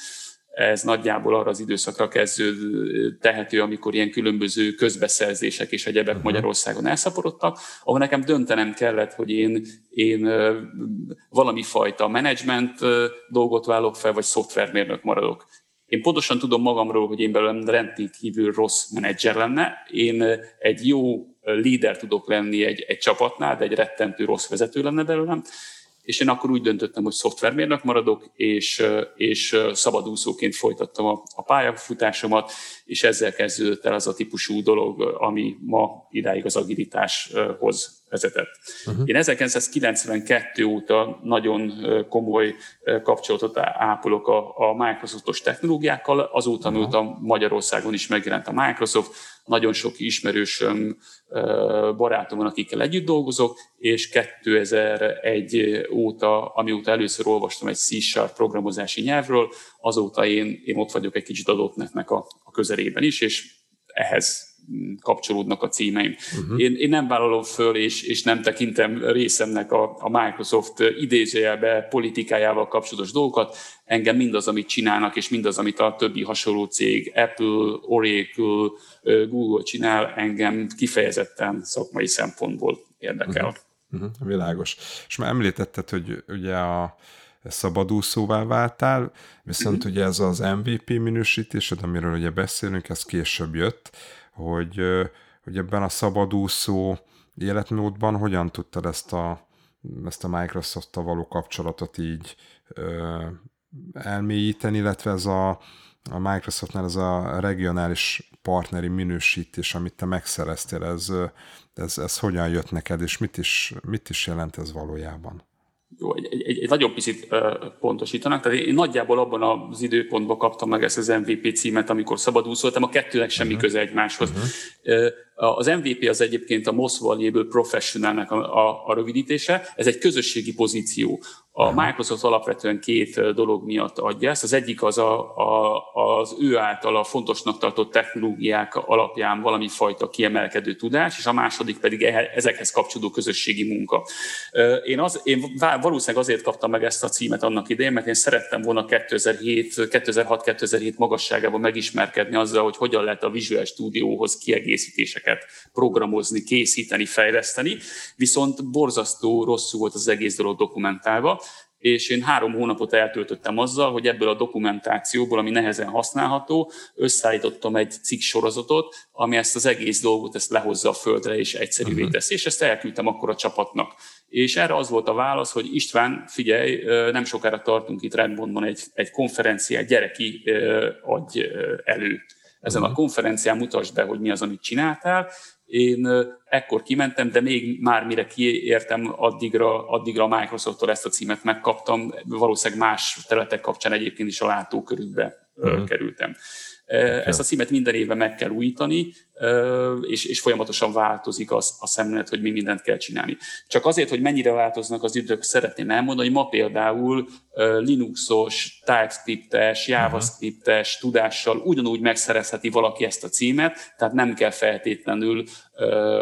ez nagyjából arra az időszakra kezdő tehető, amikor ilyen különböző közbeszerzések és egyebek uh-huh. Magyarországon elszaporodtak, ahol nekem döntenem kellett, hogy én, én valami fajta menedzsment dolgot válok fel, vagy szoftvermérnök maradok. Én pontosan tudom magamról, hogy én belőlem rendkívül rossz menedzser lenne. Én egy jó líder tudok lenni egy, egy csapatnál, de egy rettentő rossz vezető lenne belőlem és én akkor úgy döntöttem, hogy szoftvermérnök maradok, és, és szabadúszóként folytattam a, a pályafutásomat, és ezzel kezdődött el az a típusú dolog, ami ma idáig az agilitáshoz vezetett. Uh-huh. Én 1992 óta nagyon komoly kapcsolatot ápolok a, a Microsoftos technológiákkal, azóta, uh-huh. mióta Magyarországon is megjelent a Microsoft, nagyon sok ismerősöm, barátom van, akikkel együtt dolgozok, és 2001 óta, amióta először olvastam egy C-sharp programozási nyelvről, azóta én, én ott vagyok egy kicsit a .NET-nek a, a közelében is, és ehhez kapcsolódnak a címeim. Uh-huh. Én, én nem vállalom föl, és, és nem tekintem részemnek a, a Microsoft idézőjelbe politikájával kapcsolatos dolgokat. Engem mindaz, amit csinálnak, és mindaz, amit a többi hasonló cég, Apple, Oracle, Google csinál, engem kifejezetten szakmai szempontból érdekel. Uh-huh. Uh-huh. Világos. És már említetted, hogy ugye a szabadúszóvá váltál, viszont uh-huh. ugye ez az MVP minősítésed, amiről ugye beszélünk, ez később jött hogy, hogy ebben a szabadúszó életmódban hogyan tudtad ezt a, ezt a Microsoft-tal való kapcsolatot így ö, elmélyíteni, illetve ez a, a Microsoftnál ez a regionális partneri minősítés, amit te megszereztél, ez, ez, ez hogyan jött neked, és mit is, mit is jelent ez valójában? Jó, egy, egy, egy nagyon picit uh, pontosítanak. Tehát én nagyjából abban az időpontban kaptam meg ezt az MVP címet, amikor szabadúszoltam, a kettőnek semmi uh-huh. köze egymáshoz. Uh-huh. Uh, az MVP az egyébként a Most Valuable Professionalnek a, a, a rövidítése. Ez egy közösségi pozíció. A Microsoft alapvetően két dolog miatt adja ezt. Az egyik az a, a, az ő által a fontosnak tartott technológiák alapján valami fajta kiemelkedő tudás, és a második pedig ezekhez kapcsolódó közösségi munka. Én, az, én valószínűleg azért kaptam meg ezt a címet annak idején, mert én szerettem volna 2007, 2006-2007 magasságában megismerkedni azzal, hogy hogyan lehet a Visual Studiohoz kiegészítéseket programozni, készíteni, fejleszteni, viszont borzasztó rosszul volt az egész dolog dokumentálva, és én három hónapot eltöltöttem azzal, hogy ebből a dokumentációból, ami nehezen használható, összeállítottam egy cikk sorozatot, ami ezt az egész dolgot ezt lehozza a földre és egyszerűvé uh-huh. teszi, és ezt elküldtem akkor a csapatnak. És erre az volt a válasz, hogy István, figyelj, nem sokára tartunk itt Redmondban egy, egy konferenciát, gyereki adj elő. Ezen a konferencián mutasd be, hogy mi az, amit csináltál, én ekkor kimentem, de még már mire kiértem, addigra, addigra a Microsoft-tól ezt a címet megkaptam. Valószínűleg más területek kapcsán egyébként is a látókörükbe uh-huh. kerültem. Ezt a címet minden évben meg kell újítani, és, és folyamatosan változik az, a szemlélet, hogy mi mindent kell csinálni. Csak azért, hogy mennyire változnak az idők, szeretném elmondani, hogy ma például Linuxos, TypeScript-es, JavaScript-es tudással ugyanúgy megszerezheti valaki ezt a címet, tehát nem kell feltétlenül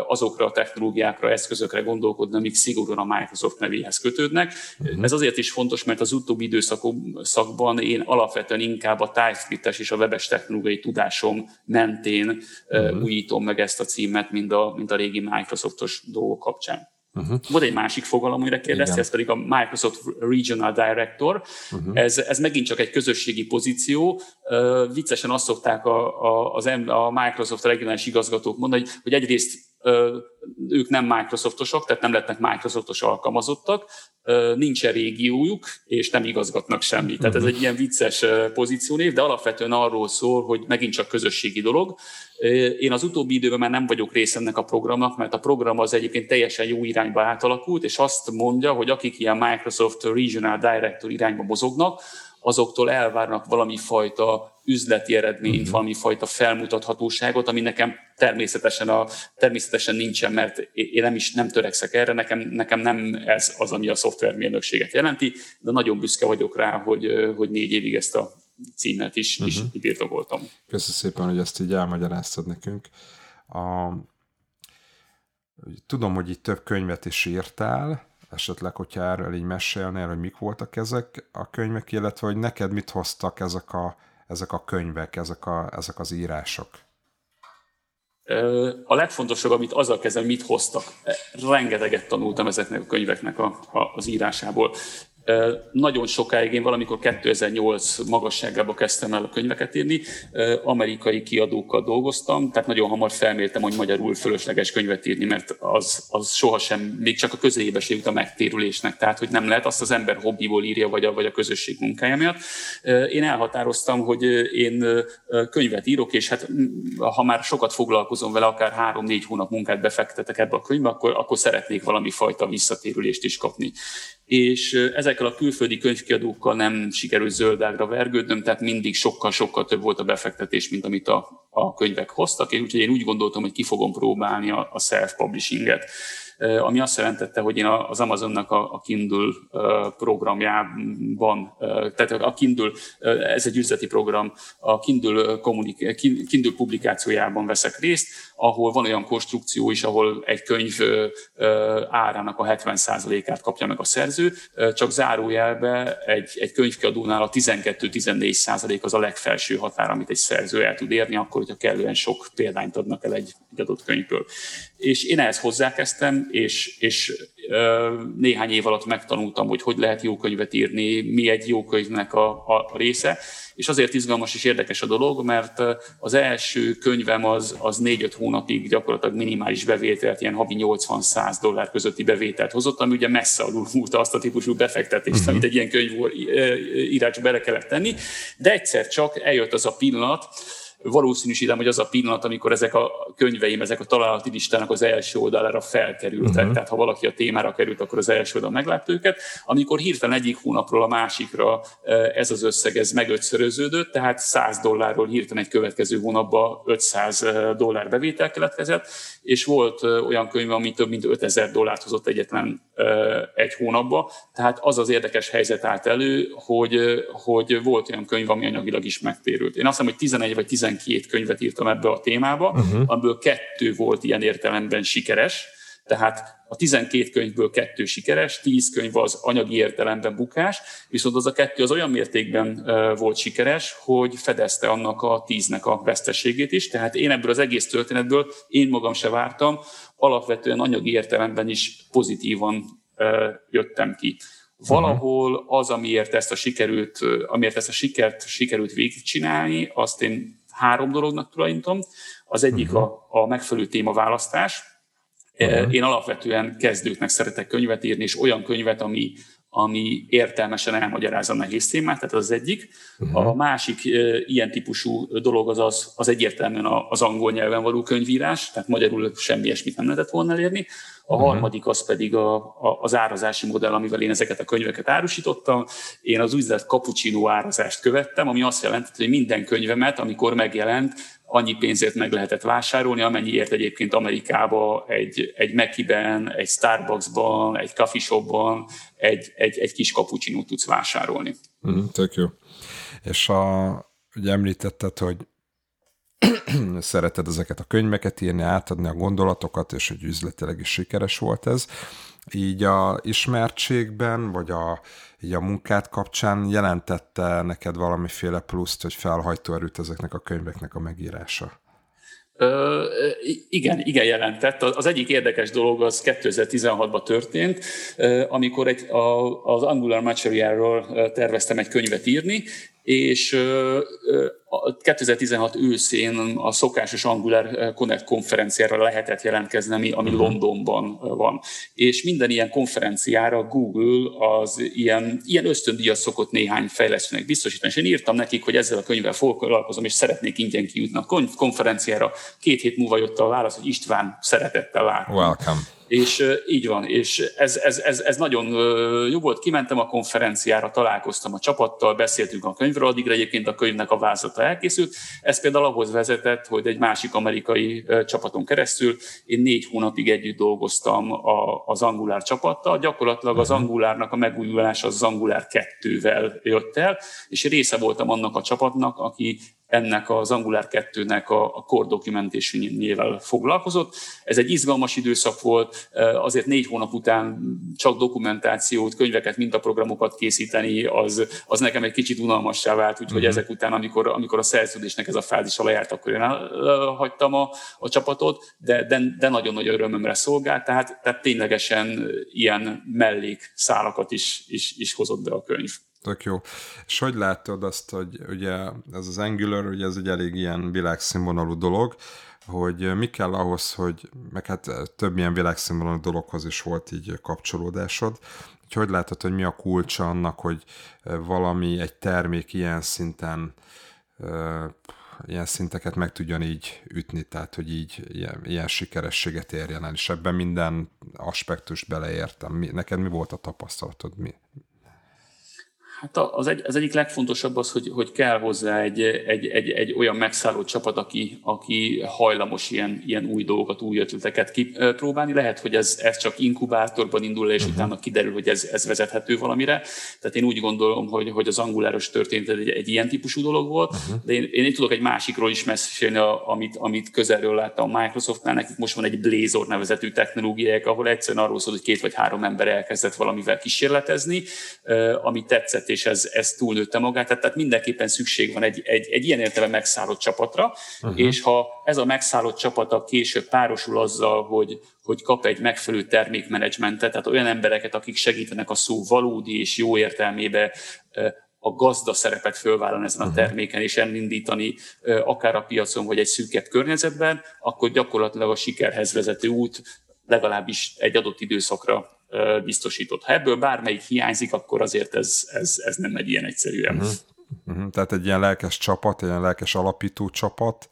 azokra a technológiákra, eszközökre gondolkodni, amik szigorúan a Microsoft nevéhez kötődnek. Uh-huh. Ez azért is fontos, mert az utóbbi időszakban én alapvetően inkább a TypeScript-es és a webes technológiai tudásom mentén uh-huh újítom meg ezt a címet, mint a, mint a régi Microsoftos dolgok kapcsán. Uh-huh. Volt egy másik fogalom, amire kérdezte, ez pedig a Microsoft Regional Director. Uh-huh. Ez, ez megint csak egy közösségi pozíció. Uh, viccesen azt szokták a, a, az, a Microsoft regionális igazgatók mondani, hogy, hogy egyrészt ők nem Microsoftosok, tehát nem lettnek Microsoftos alkalmazottak, nincsen régiójuk, és nem igazgatnak semmit. Tehát ez egy ilyen vicces pozíciónév, de alapvetően arról szól, hogy megint csak közösségi dolog. Én az utóbbi időben már nem vagyok része ennek a programnak, mert a program az egyébként teljesen jó irányba átalakult, és azt mondja, hogy akik ilyen Microsoft Regional Director irányba mozognak, azoktól elvárnak valami fajta üzleti eredményt, uh-huh. valami fajta felmutathatóságot, ami nekem természetesen, a, természetesen nincsen, mert én nem is nem törekszek erre, nekem, nekem nem ez az, ami a szoftvermérnökséget jelenti, de nagyon büszke vagyok rá, hogy, hogy négy évig ezt a címet is, uh-huh. is birtokoltam. Köszönöm szépen, hogy ezt így elmagyaráztad nekünk. A, tudom, hogy itt több könyvet is írtál, esetleg, hogyha erről így mesélnél, hogy mik voltak ezek a könyvek, illetve hogy neked mit hoztak ezek a, ezek a könyvek, ezek, a, ezek az írások? A legfontosabb, amit azzal kezdem, mit hoztak. Rengeteget tanultam ezeknek a könyveknek a, a, az írásából. Nagyon sokáig, én valamikor 2008 magasságába kezdtem el a könyveket írni, amerikai kiadókkal dolgoztam, tehát nagyon hamar felmértem, hogy magyarul fölösleges könyvet írni, mert az, az sohasem, még csak a közelébe se jut a megtérülésnek, tehát hogy nem lehet azt az ember hobbiból írja, vagy a, vagy a közösség munkája miatt. Én elhatároztam, hogy én könyvet írok, és hát ha már sokat foglalkozom vele, akár három-négy hónap munkát befektetek ebbe a könyvbe, akkor, akkor szeretnék valami fajta visszatérülést is kapni és ezekkel a külföldi könyvkiadókkal nem sikerült zöldágra vergődnöm, tehát mindig sokkal-sokkal több volt a befektetés, mint amit a, a könyvek hoztak, és úgyhogy én úgy gondoltam, hogy ki fogom próbálni a, a self-publishinget. Ami azt jelentette, hogy én az Amazonnak a Kindle programjában, tehát a Kindle, ez egy üzleti program, a Kindle, kommunik- Kindle publikációjában veszek részt, ahol van olyan konstrukció is, ahol egy könyv árának a 70%-át kapja meg a szerző, csak zárójelbe egy, egy könyvkiadónál a 12-14% az a legfelső határ, amit egy szerző el tud érni, akkor, hogyha kellően sok példányt adnak el egy, egy adott könyvből. És én ehhez hozzákezdtem, és, és néhány év alatt megtanultam, hogy hogy lehet jó könyvet írni, mi egy jó könyvnek a, a része, és azért izgalmas és érdekes a dolog, mert az első könyvem az, az 4-5 hónapig gyakorlatilag minimális bevételt, ilyen havi 80-100 dollár közötti bevételt hozott, ami ugye messze alul múlta azt a típusú befektetést, uh-huh. amit egy ilyen könyv írásba bele kellett tenni, de egyszer csak eljött az a pillanat, valószínűsítem, hogy az a pillanat, amikor ezek a könyveim, ezek a találati listának az első oldalára felkerültek. Uh-huh. Tehát ha valaki a témára került, akkor az első oldalon meglátta őket. Amikor hirtelen egyik hónapról a másikra eh, ez az összeg ez megötszöröződött, tehát 100 dollárról hirtelen egy következő hónapban 500 eh, dollár bevétel keletkezett, és volt eh, olyan könyv, ami több mint 5000 dollárt hozott egyetlen egy hónapba. Tehát az az érdekes helyzet állt elő, hogy, hogy volt olyan könyv, ami anyagilag is megtérült. Én azt hiszem, hogy 11 vagy 12 12 könyvet írtam ebbe a témába, uh-huh. amiből kettő volt ilyen értelemben sikeres, tehát a 12 könyvből kettő sikeres, 10 könyv az anyagi értelemben bukás, viszont az a kettő az olyan mértékben volt sikeres, hogy fedezte annak a 10-nek a veszteségét is. Tehát én ebből az egész történetből én magam se vártam, alapvetően anyagi értelemben is pozitívan jöttem ki. Valahol az, amiért ezt a sikerült, amiért ezt a sikert sikerült végigcsinálni, azt én három dolognak tulajdonítom. Az egyik uh-huh. a, a megfelelő témaválasztás. Uh-huh. Én alapvetően kezdőknek szeretek könyvet írni, és olyan könyvet, ami, ami értelmesen elmagyarázza a nehéz témát, tehát az, egyik. Uh-huh. A másik e, ilyen típusú dolog az, az, az egyértelműen az angol nyelven való könyvírás, tehát magyarul semmi ilyesmit nem lehetett volna elérni. A uh-huh. harmadik az pedig a, a, az árazási modell, amivel én ezeket a könyveket árusítottam. Én az úgynevezett cappuccino árazást követtem, ami azt jelenti, hogy minden könyvemet, amikor megjelent, annyi pénzért meg lehetett vásárolni, amennyiért egyébként Amerikába egy, egy Mekiben, egy Starbucksban, egy coffee shopban egy, egy, egy kis kapucsinót tudsz vásárolni. Mm, tök jó. És a, ugye említetted, hogy szereted ezeket a könyveket írni, átadni a gondolatokat, és hogy üzletileg is sikeres volt ez. Így a ismertségben, vagy a, így a munkát kapcsán jelentette neked valamiféle pluszt, hogy felhajtó erőt ezeknek a könyveknek a megírása? Ö, igen, igen jelentett. Az egyik érdekes dolog az 2016-ban történt, amikor egy, a, az Angular Materialról terveztem egy könyvet írni, és 2016 őszén a szokásos Angular Connect konferenciára lehetett jelentkezni, ami, ami uh-huh. Londonban van. És minden ilyen konferenciára Google az ilyen, ilyen ösztöndíjat szokott néhány fejlesztőnek biztosítani. És én írtam nekik, hogy ezzel a könyvvel foglalkozom, és szeretnék ingyen kijutni a konferenciára. Két hét múlva jött a válasz, hogy István szeretettel lát. Welcome. És így van, és ez, ez, ez, ez nagyon jó volt. Kimentem a konferenciára, találkoztam a csapattal, beszéltünk a könyvről, addigra egyébként a könyvnek a vázlata elkészült. Ez például ahhoz vezetett, hogy egy másik amerikai csapaton keresztül én négy hónapig együtt dolgoztam az Angular csapattal. Gyakorlatilag az mhm. Angulárnak a megújulás az Angular 2-vel jött el, és része voltam annak a csapatnak, aki ennek az Angular 2-nek a, a core documentation foglalkozott. Ez egy izgalmas időszak volt, azért négy hónap után csak dokumentációt, könyveket, mintaprogramokat készíteni, az, az nekem egy kicsit unalmassá vált, úgyhogy uh-huh. ezek után, amikor, amikor a szerződésnek ez a fázis lejárt, akkor én elhagytam a, a csapatot, de, de, de nagyon nagy örömömre szolgált, tehát, tehát ténylegesen ilyen mellék szálakat is, is, is hozott be a könyv. Tök jó. És hogy látod azt, hogy ugye ez az Angular, ugye ez egy elég ilyen világszínvonalú dolog, hogy mi kell ahhoz, hogy, meg hát több ilyen világszínvonalú dologhoz is volt így kapcsolódásod, hogy hogy látod, hogy mi a kulcsa annak, hogy valami, egy termék ilyen szinten ilyen szinteket meg tudjon így ütni, tehát hogy így ilyen, ilyen sikerességet érjen el, és ebben minden aspektust beleértem. Mi, neked mi volt a tapasztalatod? Mi, Hát az, egy, az egyik legfontosabb az, hogy, hogy kell hozzá egy, egy, egy, egy olyan megszálló csapat, aki, aki hajlamos ilyen, ilyen új dolgokat, új ötleteket kipróbálni. Lehet, hogy ez, ez csak inkubátorban indul, és uh-huh. utána kiderül, hogy ez, ez vezethető valamire. Tehát én úgy gondolom, hogy, hogy az anguláros történet egy, egy ilyen típusú dolog volt, uh-huh. de én, én tudok egy másikról is mesélni, amit, amit közelről láttam a Microsoftnál. Nekik most van egy Blazor nevezetű technológiák, ahol egyszerűen arról szól, hogy két vagy három ember elkezdett valamivel kísérletezni, ami tetszett lett, és ez, ez túlnőtte magát. Tehát, tehát mindenképpen szükség van egy, egy, egy ilyen értelme megszállott csapatra, uh-huh. és ha ez a megszállott csapata később párosul azzal, hogy, hogy kap egy megfelelő termékmenedzsmentet, tehát olyan embereket, akik segítenek a szó valódi és jó értelmébe a gazda szerepet fölvállalni ezen a mhm. terméken, és elindítani akár a piacon, vagy egy szűkebb környezetben, akkor gyakorlatilag a sikerhez vezető út legalábbis egy adott időszakra biztosított. Ha ebből bármelyik hiányzik, akkor azért ez, ez, ez nem megy ilyen egyszerűen. Uh-huh. Uh-huh. Tehát egy ilyen lelkes csapat, egy ilyen lelkes alapító csapat,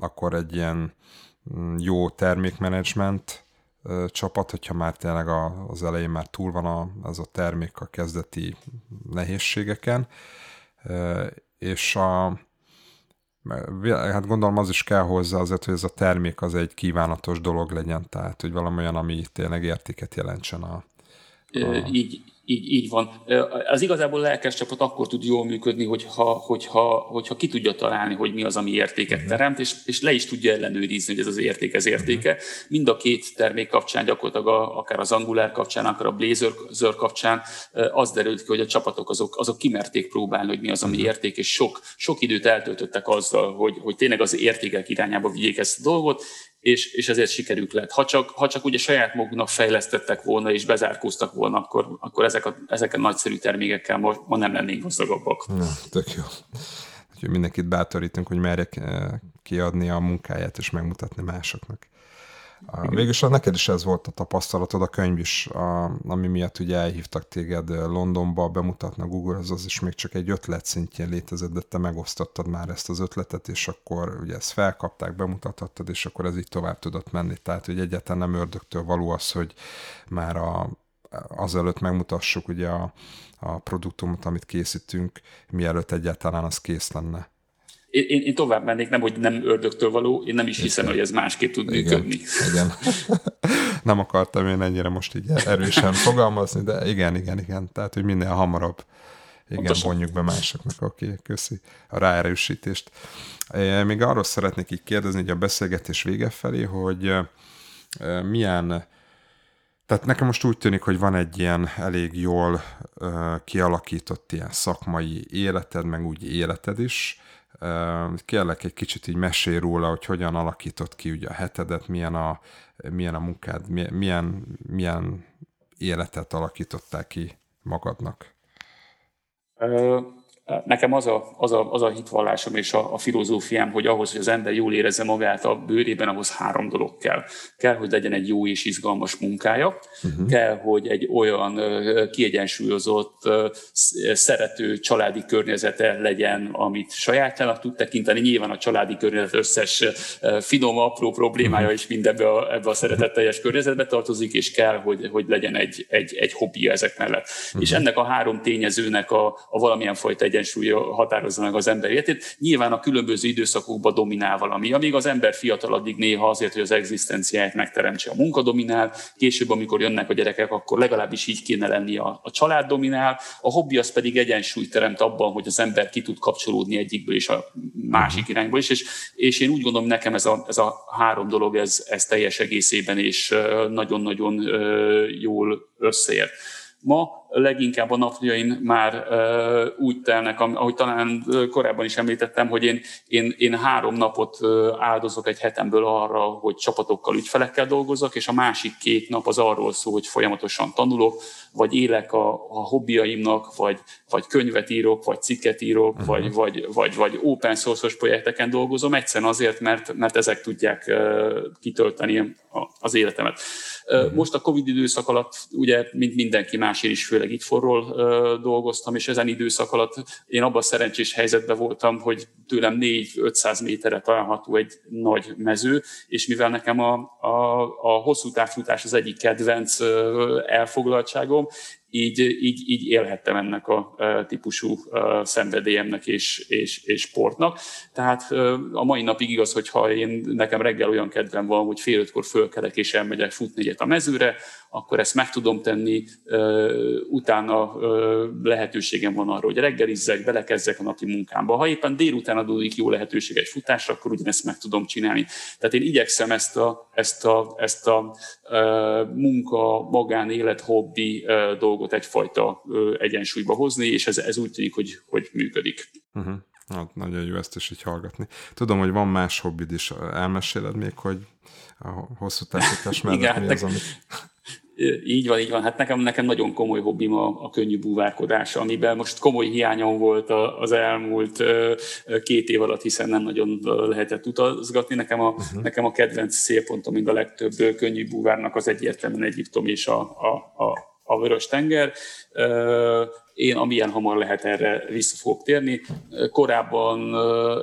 akkor egy ilyen mm, jó termékmenedzsment csapat, hogyha már tényleg az elején már túl van a, az a termék a kezdeti nehézségeken, és a Hát gondolom az is kell hozzá azért, hogy ez a termék az egy kívánatos dolog legyen, tehát hogy valami olyan, ami tényleg értéket jelentsen a, a... Így, így, így van. Az igazából lelkes csapat akkor tud jól működni, hogyha, hogyha, hogyha ki tudja találni, hogy mi az, ami értéket uh-huh. teremt, és, és le is tudja ellenőrizni, hogy ez az érték, ez értéke. Uh-huh. Mind a két termék kapcsán, gyakorlatilag a, akár az Angular kapcsán, akár a Blazor kapcsán, az derült ki, hogy a csapatok azok, azok kimerték próbálni, hogy mi az, ami uh-huh. érték, és sok, sok időt eltöltöttek azzal, hogy, hogy tényleg az értékek irányába vigyék ezt a dolgot, és, és ezért sikerük lett. Ha csak, ha csak ugye saját maguknak fejlesztettek volna és bezárkóztak volna, akkor, akkor ezek a, ezek a nagyszerű termékekkel ma, ma nem lennénk gazdagabbak. Na, tök jó. Úgyhogy mindenkit bátorítunk, hogy merjek eh, kiadni a munkáját és megmutatni másoknak. Végülis neked is ez volt a tapasztalatod, a könyv is, a, ami miatt ugye elhívtak téged Londonba bemutatni a Google, az, az is még csak egy ötlet szintjén létezett, de te megosztottad már ezt az ötletet, és akkor ugye ezt felkapták, bemutathattad, és akkor ez így tovább tudott menni. Tehát, hogy egyáltalán nem ördögtől való az, hogy már a, azelőtt megmutassuk ugye a, a produktumot, amit készítünk, mielőtt egyáltalán az kész lenne én, én tovább mennék, nem, hogy nem ördögtől való, én nem is hiszem, hogy ez másképp tud igen, működni. Igen. nem akartam én ennyire most így erősen fogalmazni, de igen, igen, igen. Tehát, hogy minél hamarabb igen, Pontosan. vonjuk be másoknak, oké, okay, köszi a ráerősítést. Még arról szeretnék így kérdezni, hogy a beszélgetés vége felé, hogy milyen tehát nekem most úgy tűnik, hogy van egy ilyen elég jól kialakított ilyen szakmai életed, meg úgy életed is, Kérlek egy kicsit így mesél róla, hogy hogyan alakított ki ugye a hetedet, milyen a, milyen a munkád, milyen, milyen életet alakítottál ki magadnak. Nekem az a, az a, az a hitvallásom és a, a filozófiám, hogy ahhoz, hogy az ember jól érezze magát a bőrében, ahhoz három dolog kell. Kell, hogy legyen egy jó és izgalmas munkája, uh-huh. kell, hogy egy olyan kiegyensúlyozott, szerető családi környezete legyen, amit sajátjának tud tekinteni. Nyilván a családi környezet összes finom, apró problémája uh-huh. is mind ebbe a, ebbe a szeretetteljes környezetbe tartozik, és kell, hogy, hogy legyen egy, egy, egy hobbija ezek mellett. Uh-huh. És ennek a három tényezőnek a, a valamilyen fajta egy egyensúly határozza meg az ember életét. Nyilván a különböző időszakokban dominál valami. Amíg az ember fiatal, addig néha azért, hogy az egzisztenciáját megteremtse a munka dominál, később, amikor jönnek a gyerekek, akkor legalábbis így kéne lenni a, a család dominál, a hobbi az pedig egyensúlyt teremt abban, hogy az ember ki tud kapcsolódni egyikből és a másik irányból is, és, és én úgy gondolom, nekem ez a, ez a három dolog, ez, ez teljes egészében és nagyon-nagyon jól összeért. Ma leginkább a napjaim már úgy telnek, ahogy talán korábban is említettem, hogy én, én, én három napot áldozok egy hetemből arra, hogy csapatokkal, ügyfelekkel dolgozok, és a másik két nap az arról szól, hogy folyamatosan tanulok, vagy élek a, a hobbiaimnak, vagy, vagy könyvet írok, vagy cikket írok, uh-huh. vagy, vagy, vagy, vagy open source-os projekteken dolgozom, egyszerűen azért, mert, mert ezek tudják kitölteni az életemet. Uh-huh. Most a Covid időszak alatt, ugye, mint mindenki más, én is főleg itt forról dolgoztam, és ezen időszak alatt én abban a szerencsés helyzetben voltam, hogy tőlem 4-500 méterre található egy nagy mező, és mivel nekem a, a, a hosszú távfutás az egyik kedvenc elfoglaltságom, így, így, így élhettem ennek a típusú szenvedélyemnek és, és, és sportnak. Tehát a mai napig igaz, hogyha én nekem reggel olyan kedvem van, hogy fél ötkor fölkelek és elmegyek futni egyet a mezőre, akkor ezt meg tudom tenni, utána lehetőségem van arra, hogy reggelizzek, belekezzek a napi munkámba. Ha éppen délután adódik jó lehetőség egy futásra, akkor ugyanezt meg tudom csinálni. Tehát én igyekszem ezt a, ezt a, ezt a munka, magánélet, hobbi dolgot egyfajta egyensúlyba hozni, és ez, ez úgy tűnik, hogy, hogy működik. Uh-huh. Hát, nagyon jó ezt is így hallgatni. Tudom, hogy van más hobbid is. Elmeséled még, hogy a hosszú távítás mellett Igen, mi az, amit... Így van, így van. Hát nekem, nekem nagyon komoly hobbim a, a könnyű búvárkodás, amiben most komoly hiányom volt az elmúlt két év alatt, hiszen nem nagyon lehetett utazgatni. Nekem a, uh-huh. nekem a kedvenc szélpontom, mint a legtöbb könnyű búvárnak az egyértelműen Egyiptom és a, a, a, a Vörös tenger én amilyen hamar lehet erre vissza fogok térni. Korábban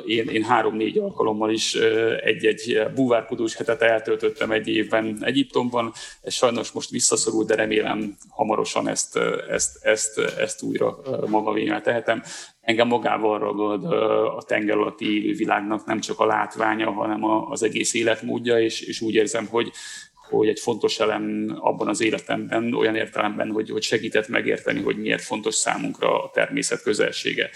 én, én három-négy alkalommal is egy-egy búvárkodós hetet eltöltöttem egy évben Egyiptomban. Ez sajnos most visszaszorult, de remélem hamarosan ezt, ezt, ezt, ezt újra magaménál tehetem. Engem magával ragad a tenger alatti világnak nem csak a látványa, hanem az egész életmódja, és, és úgy érzem, hogy, hogy egy fontos elem abban az életemben, olyan értelemben, hogy, hogy segített megérteni, hogy miért fontos számunkra a természet közelsége.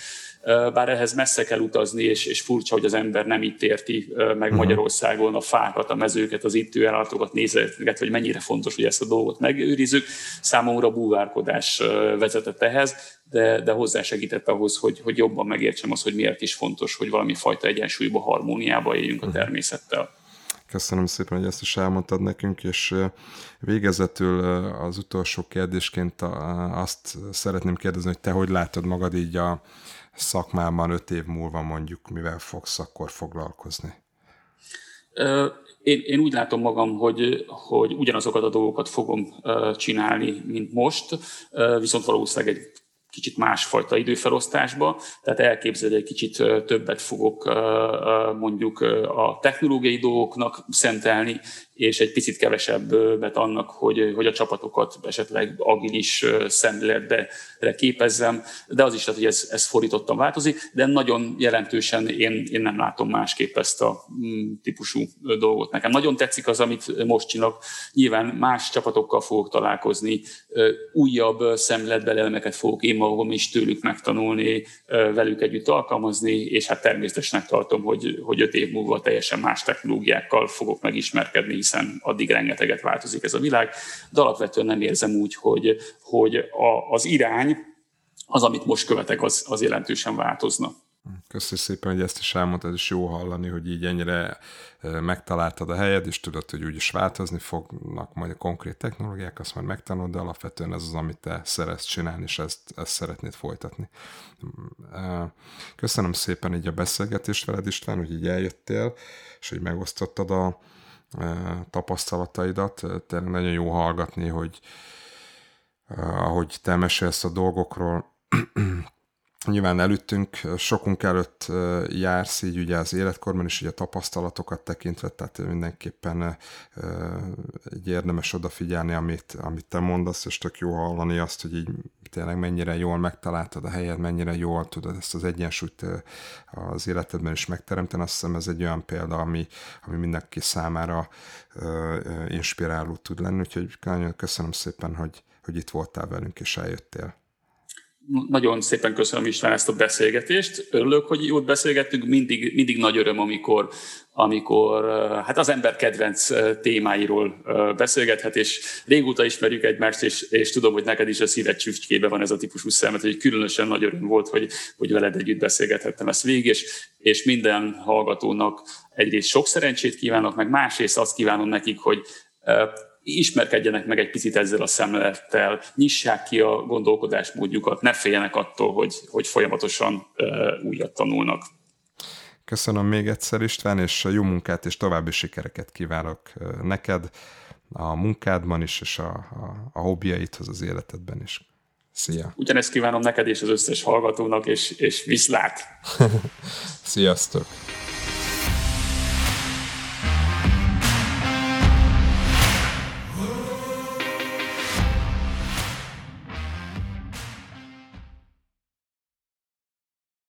Bár ehhez messze kell utazni, és, és furcsa, hogy az ember nem itt érti meg uh-huh. Magyarországon a fákat, a mezőket, az itt állatokat, nézeteket, hogy mennyire fontos, hogy ezt a dolgot megőrizzük. Számomra búvárkodás vezetett ehhez, de, de hozzásegített ahhoz, hogy, hogy jobban megértsem az, hogy miért is fontos, hogy valami fajta egyensúlyba, harmóniába éljünk a mhm. természettel. Köszönöm szépen, hogy ezt is elmondtad nekünk, és végezetül az utolsó kérdésként azt szeretném kérdezni, hogy te hogy látod magad így a szakmában öt év múlva mondjuk, mivel fogsz akkor foglalkozni? Én, én úgy látom magam, hogy, hogy ugyanazokat a dolgokat fogom csinálni, mint most, viszont valószínűleg egy kicsit másfajta időfelosztásba, tehát elképzelni egy kicsit többet fogok mondjuk a technológiai dolgoknak szentelni, és egy picit kevesebbet annak, hogy, hogy a csapatokat esetleg agilis szemléletbe képezzem, de az is lehet, hogy ez, ez fordítottan változik, de nagyon jelentősen én, én nem látom másképp ezt a mm, típusú dolgot. Nekem nagyon tetszik az, amit most csinálok. Nyilván más csapatokkal fogok találkozni, újabb szemléletbeli elemeket fogok én magam is tőlük megtanulni, velük együtt alkalmazni, és hát természetesnek tartom, hogy, hogy öt év múlva teljesen más technológiákkal fogok megismerkedni, hiszen addig rengeteget változik ez a világ, de alapvetően nem érzem úgy, hogy, hogy a, az irány, az, amit most követek, az, az jelentősen változna. Köszönöm szépen, hogy ezt is elmondtad, és jó hallani, hogy így ennyire megtaláltad a helyed, és tudod, hogy úgyis változni fognak majd a konkrét technológiák, azt majd megtanulod, de alapvetően ez az, amit te szeretsz csinálni, és ezt, ezt szeretnéd folytatni. Köszönöm szépen így a beszélgetést veled, István, hogy így eljöttél, és hogy megosztottad a, tapasztalataidat. Tényleg nagyon jó hallgatni, hogy ahogy te mesélsz a dolgokról, nyilván előttünk, sokunk előtt jársz így ugye az életkorban is ugye a tapasztalatokat tekintve, tehát mindenképpen egy érdemes odafigyelni, amit, amit te mondasz, és tök jó hallani azt, hogy így tényleg mennyire jól megtaláltad a helyed, mennyire jól tudod ezt az egyensúlyt az életedben is megteremteni. Azt hiszem ez egy olyan példa, ami, ami mindenki számára inspiráló tud lenni, úgyhogy nagyon köszönöm szépen, hogy, hogy itt voltál velünk és eljöttél. Nagyon szépen köszönöm István ezt a beszélgetést. Örülök, hogy jót beszélgettünk. Mindig, mindig nagy öröm, amikor, amikor hát az ember kedvenc témáiról beszélgethet, és régóta ismerjük egymást, és, és tudom, hogy neked is a szíved csücskébe van ez a típusú szemet, hogy különösen nagy öröm volt, hogy, hogy veled együtt beszélgethettem ezt végig, és, és minden hallgatónak egyrészt sok szerencsét kívánok, meg másrészt azt kívánom nekik, hogy ismerkedjenek meg egy picit ezzel a szemlettel, nyissák ki a gondolkodásmódjukat, ne féljenek attól, hogy, hogy folyamatosan újat tanulnak. Köszönöm még egyszer István, és jó munkát és további sikereket kívánok neked a munkádban is, és a, a, a hobbiaidhoz az életedben is. Szia! Ugyanezt kívánom neked és az összes hallgatónak, és, és viszlát! Sziasztok!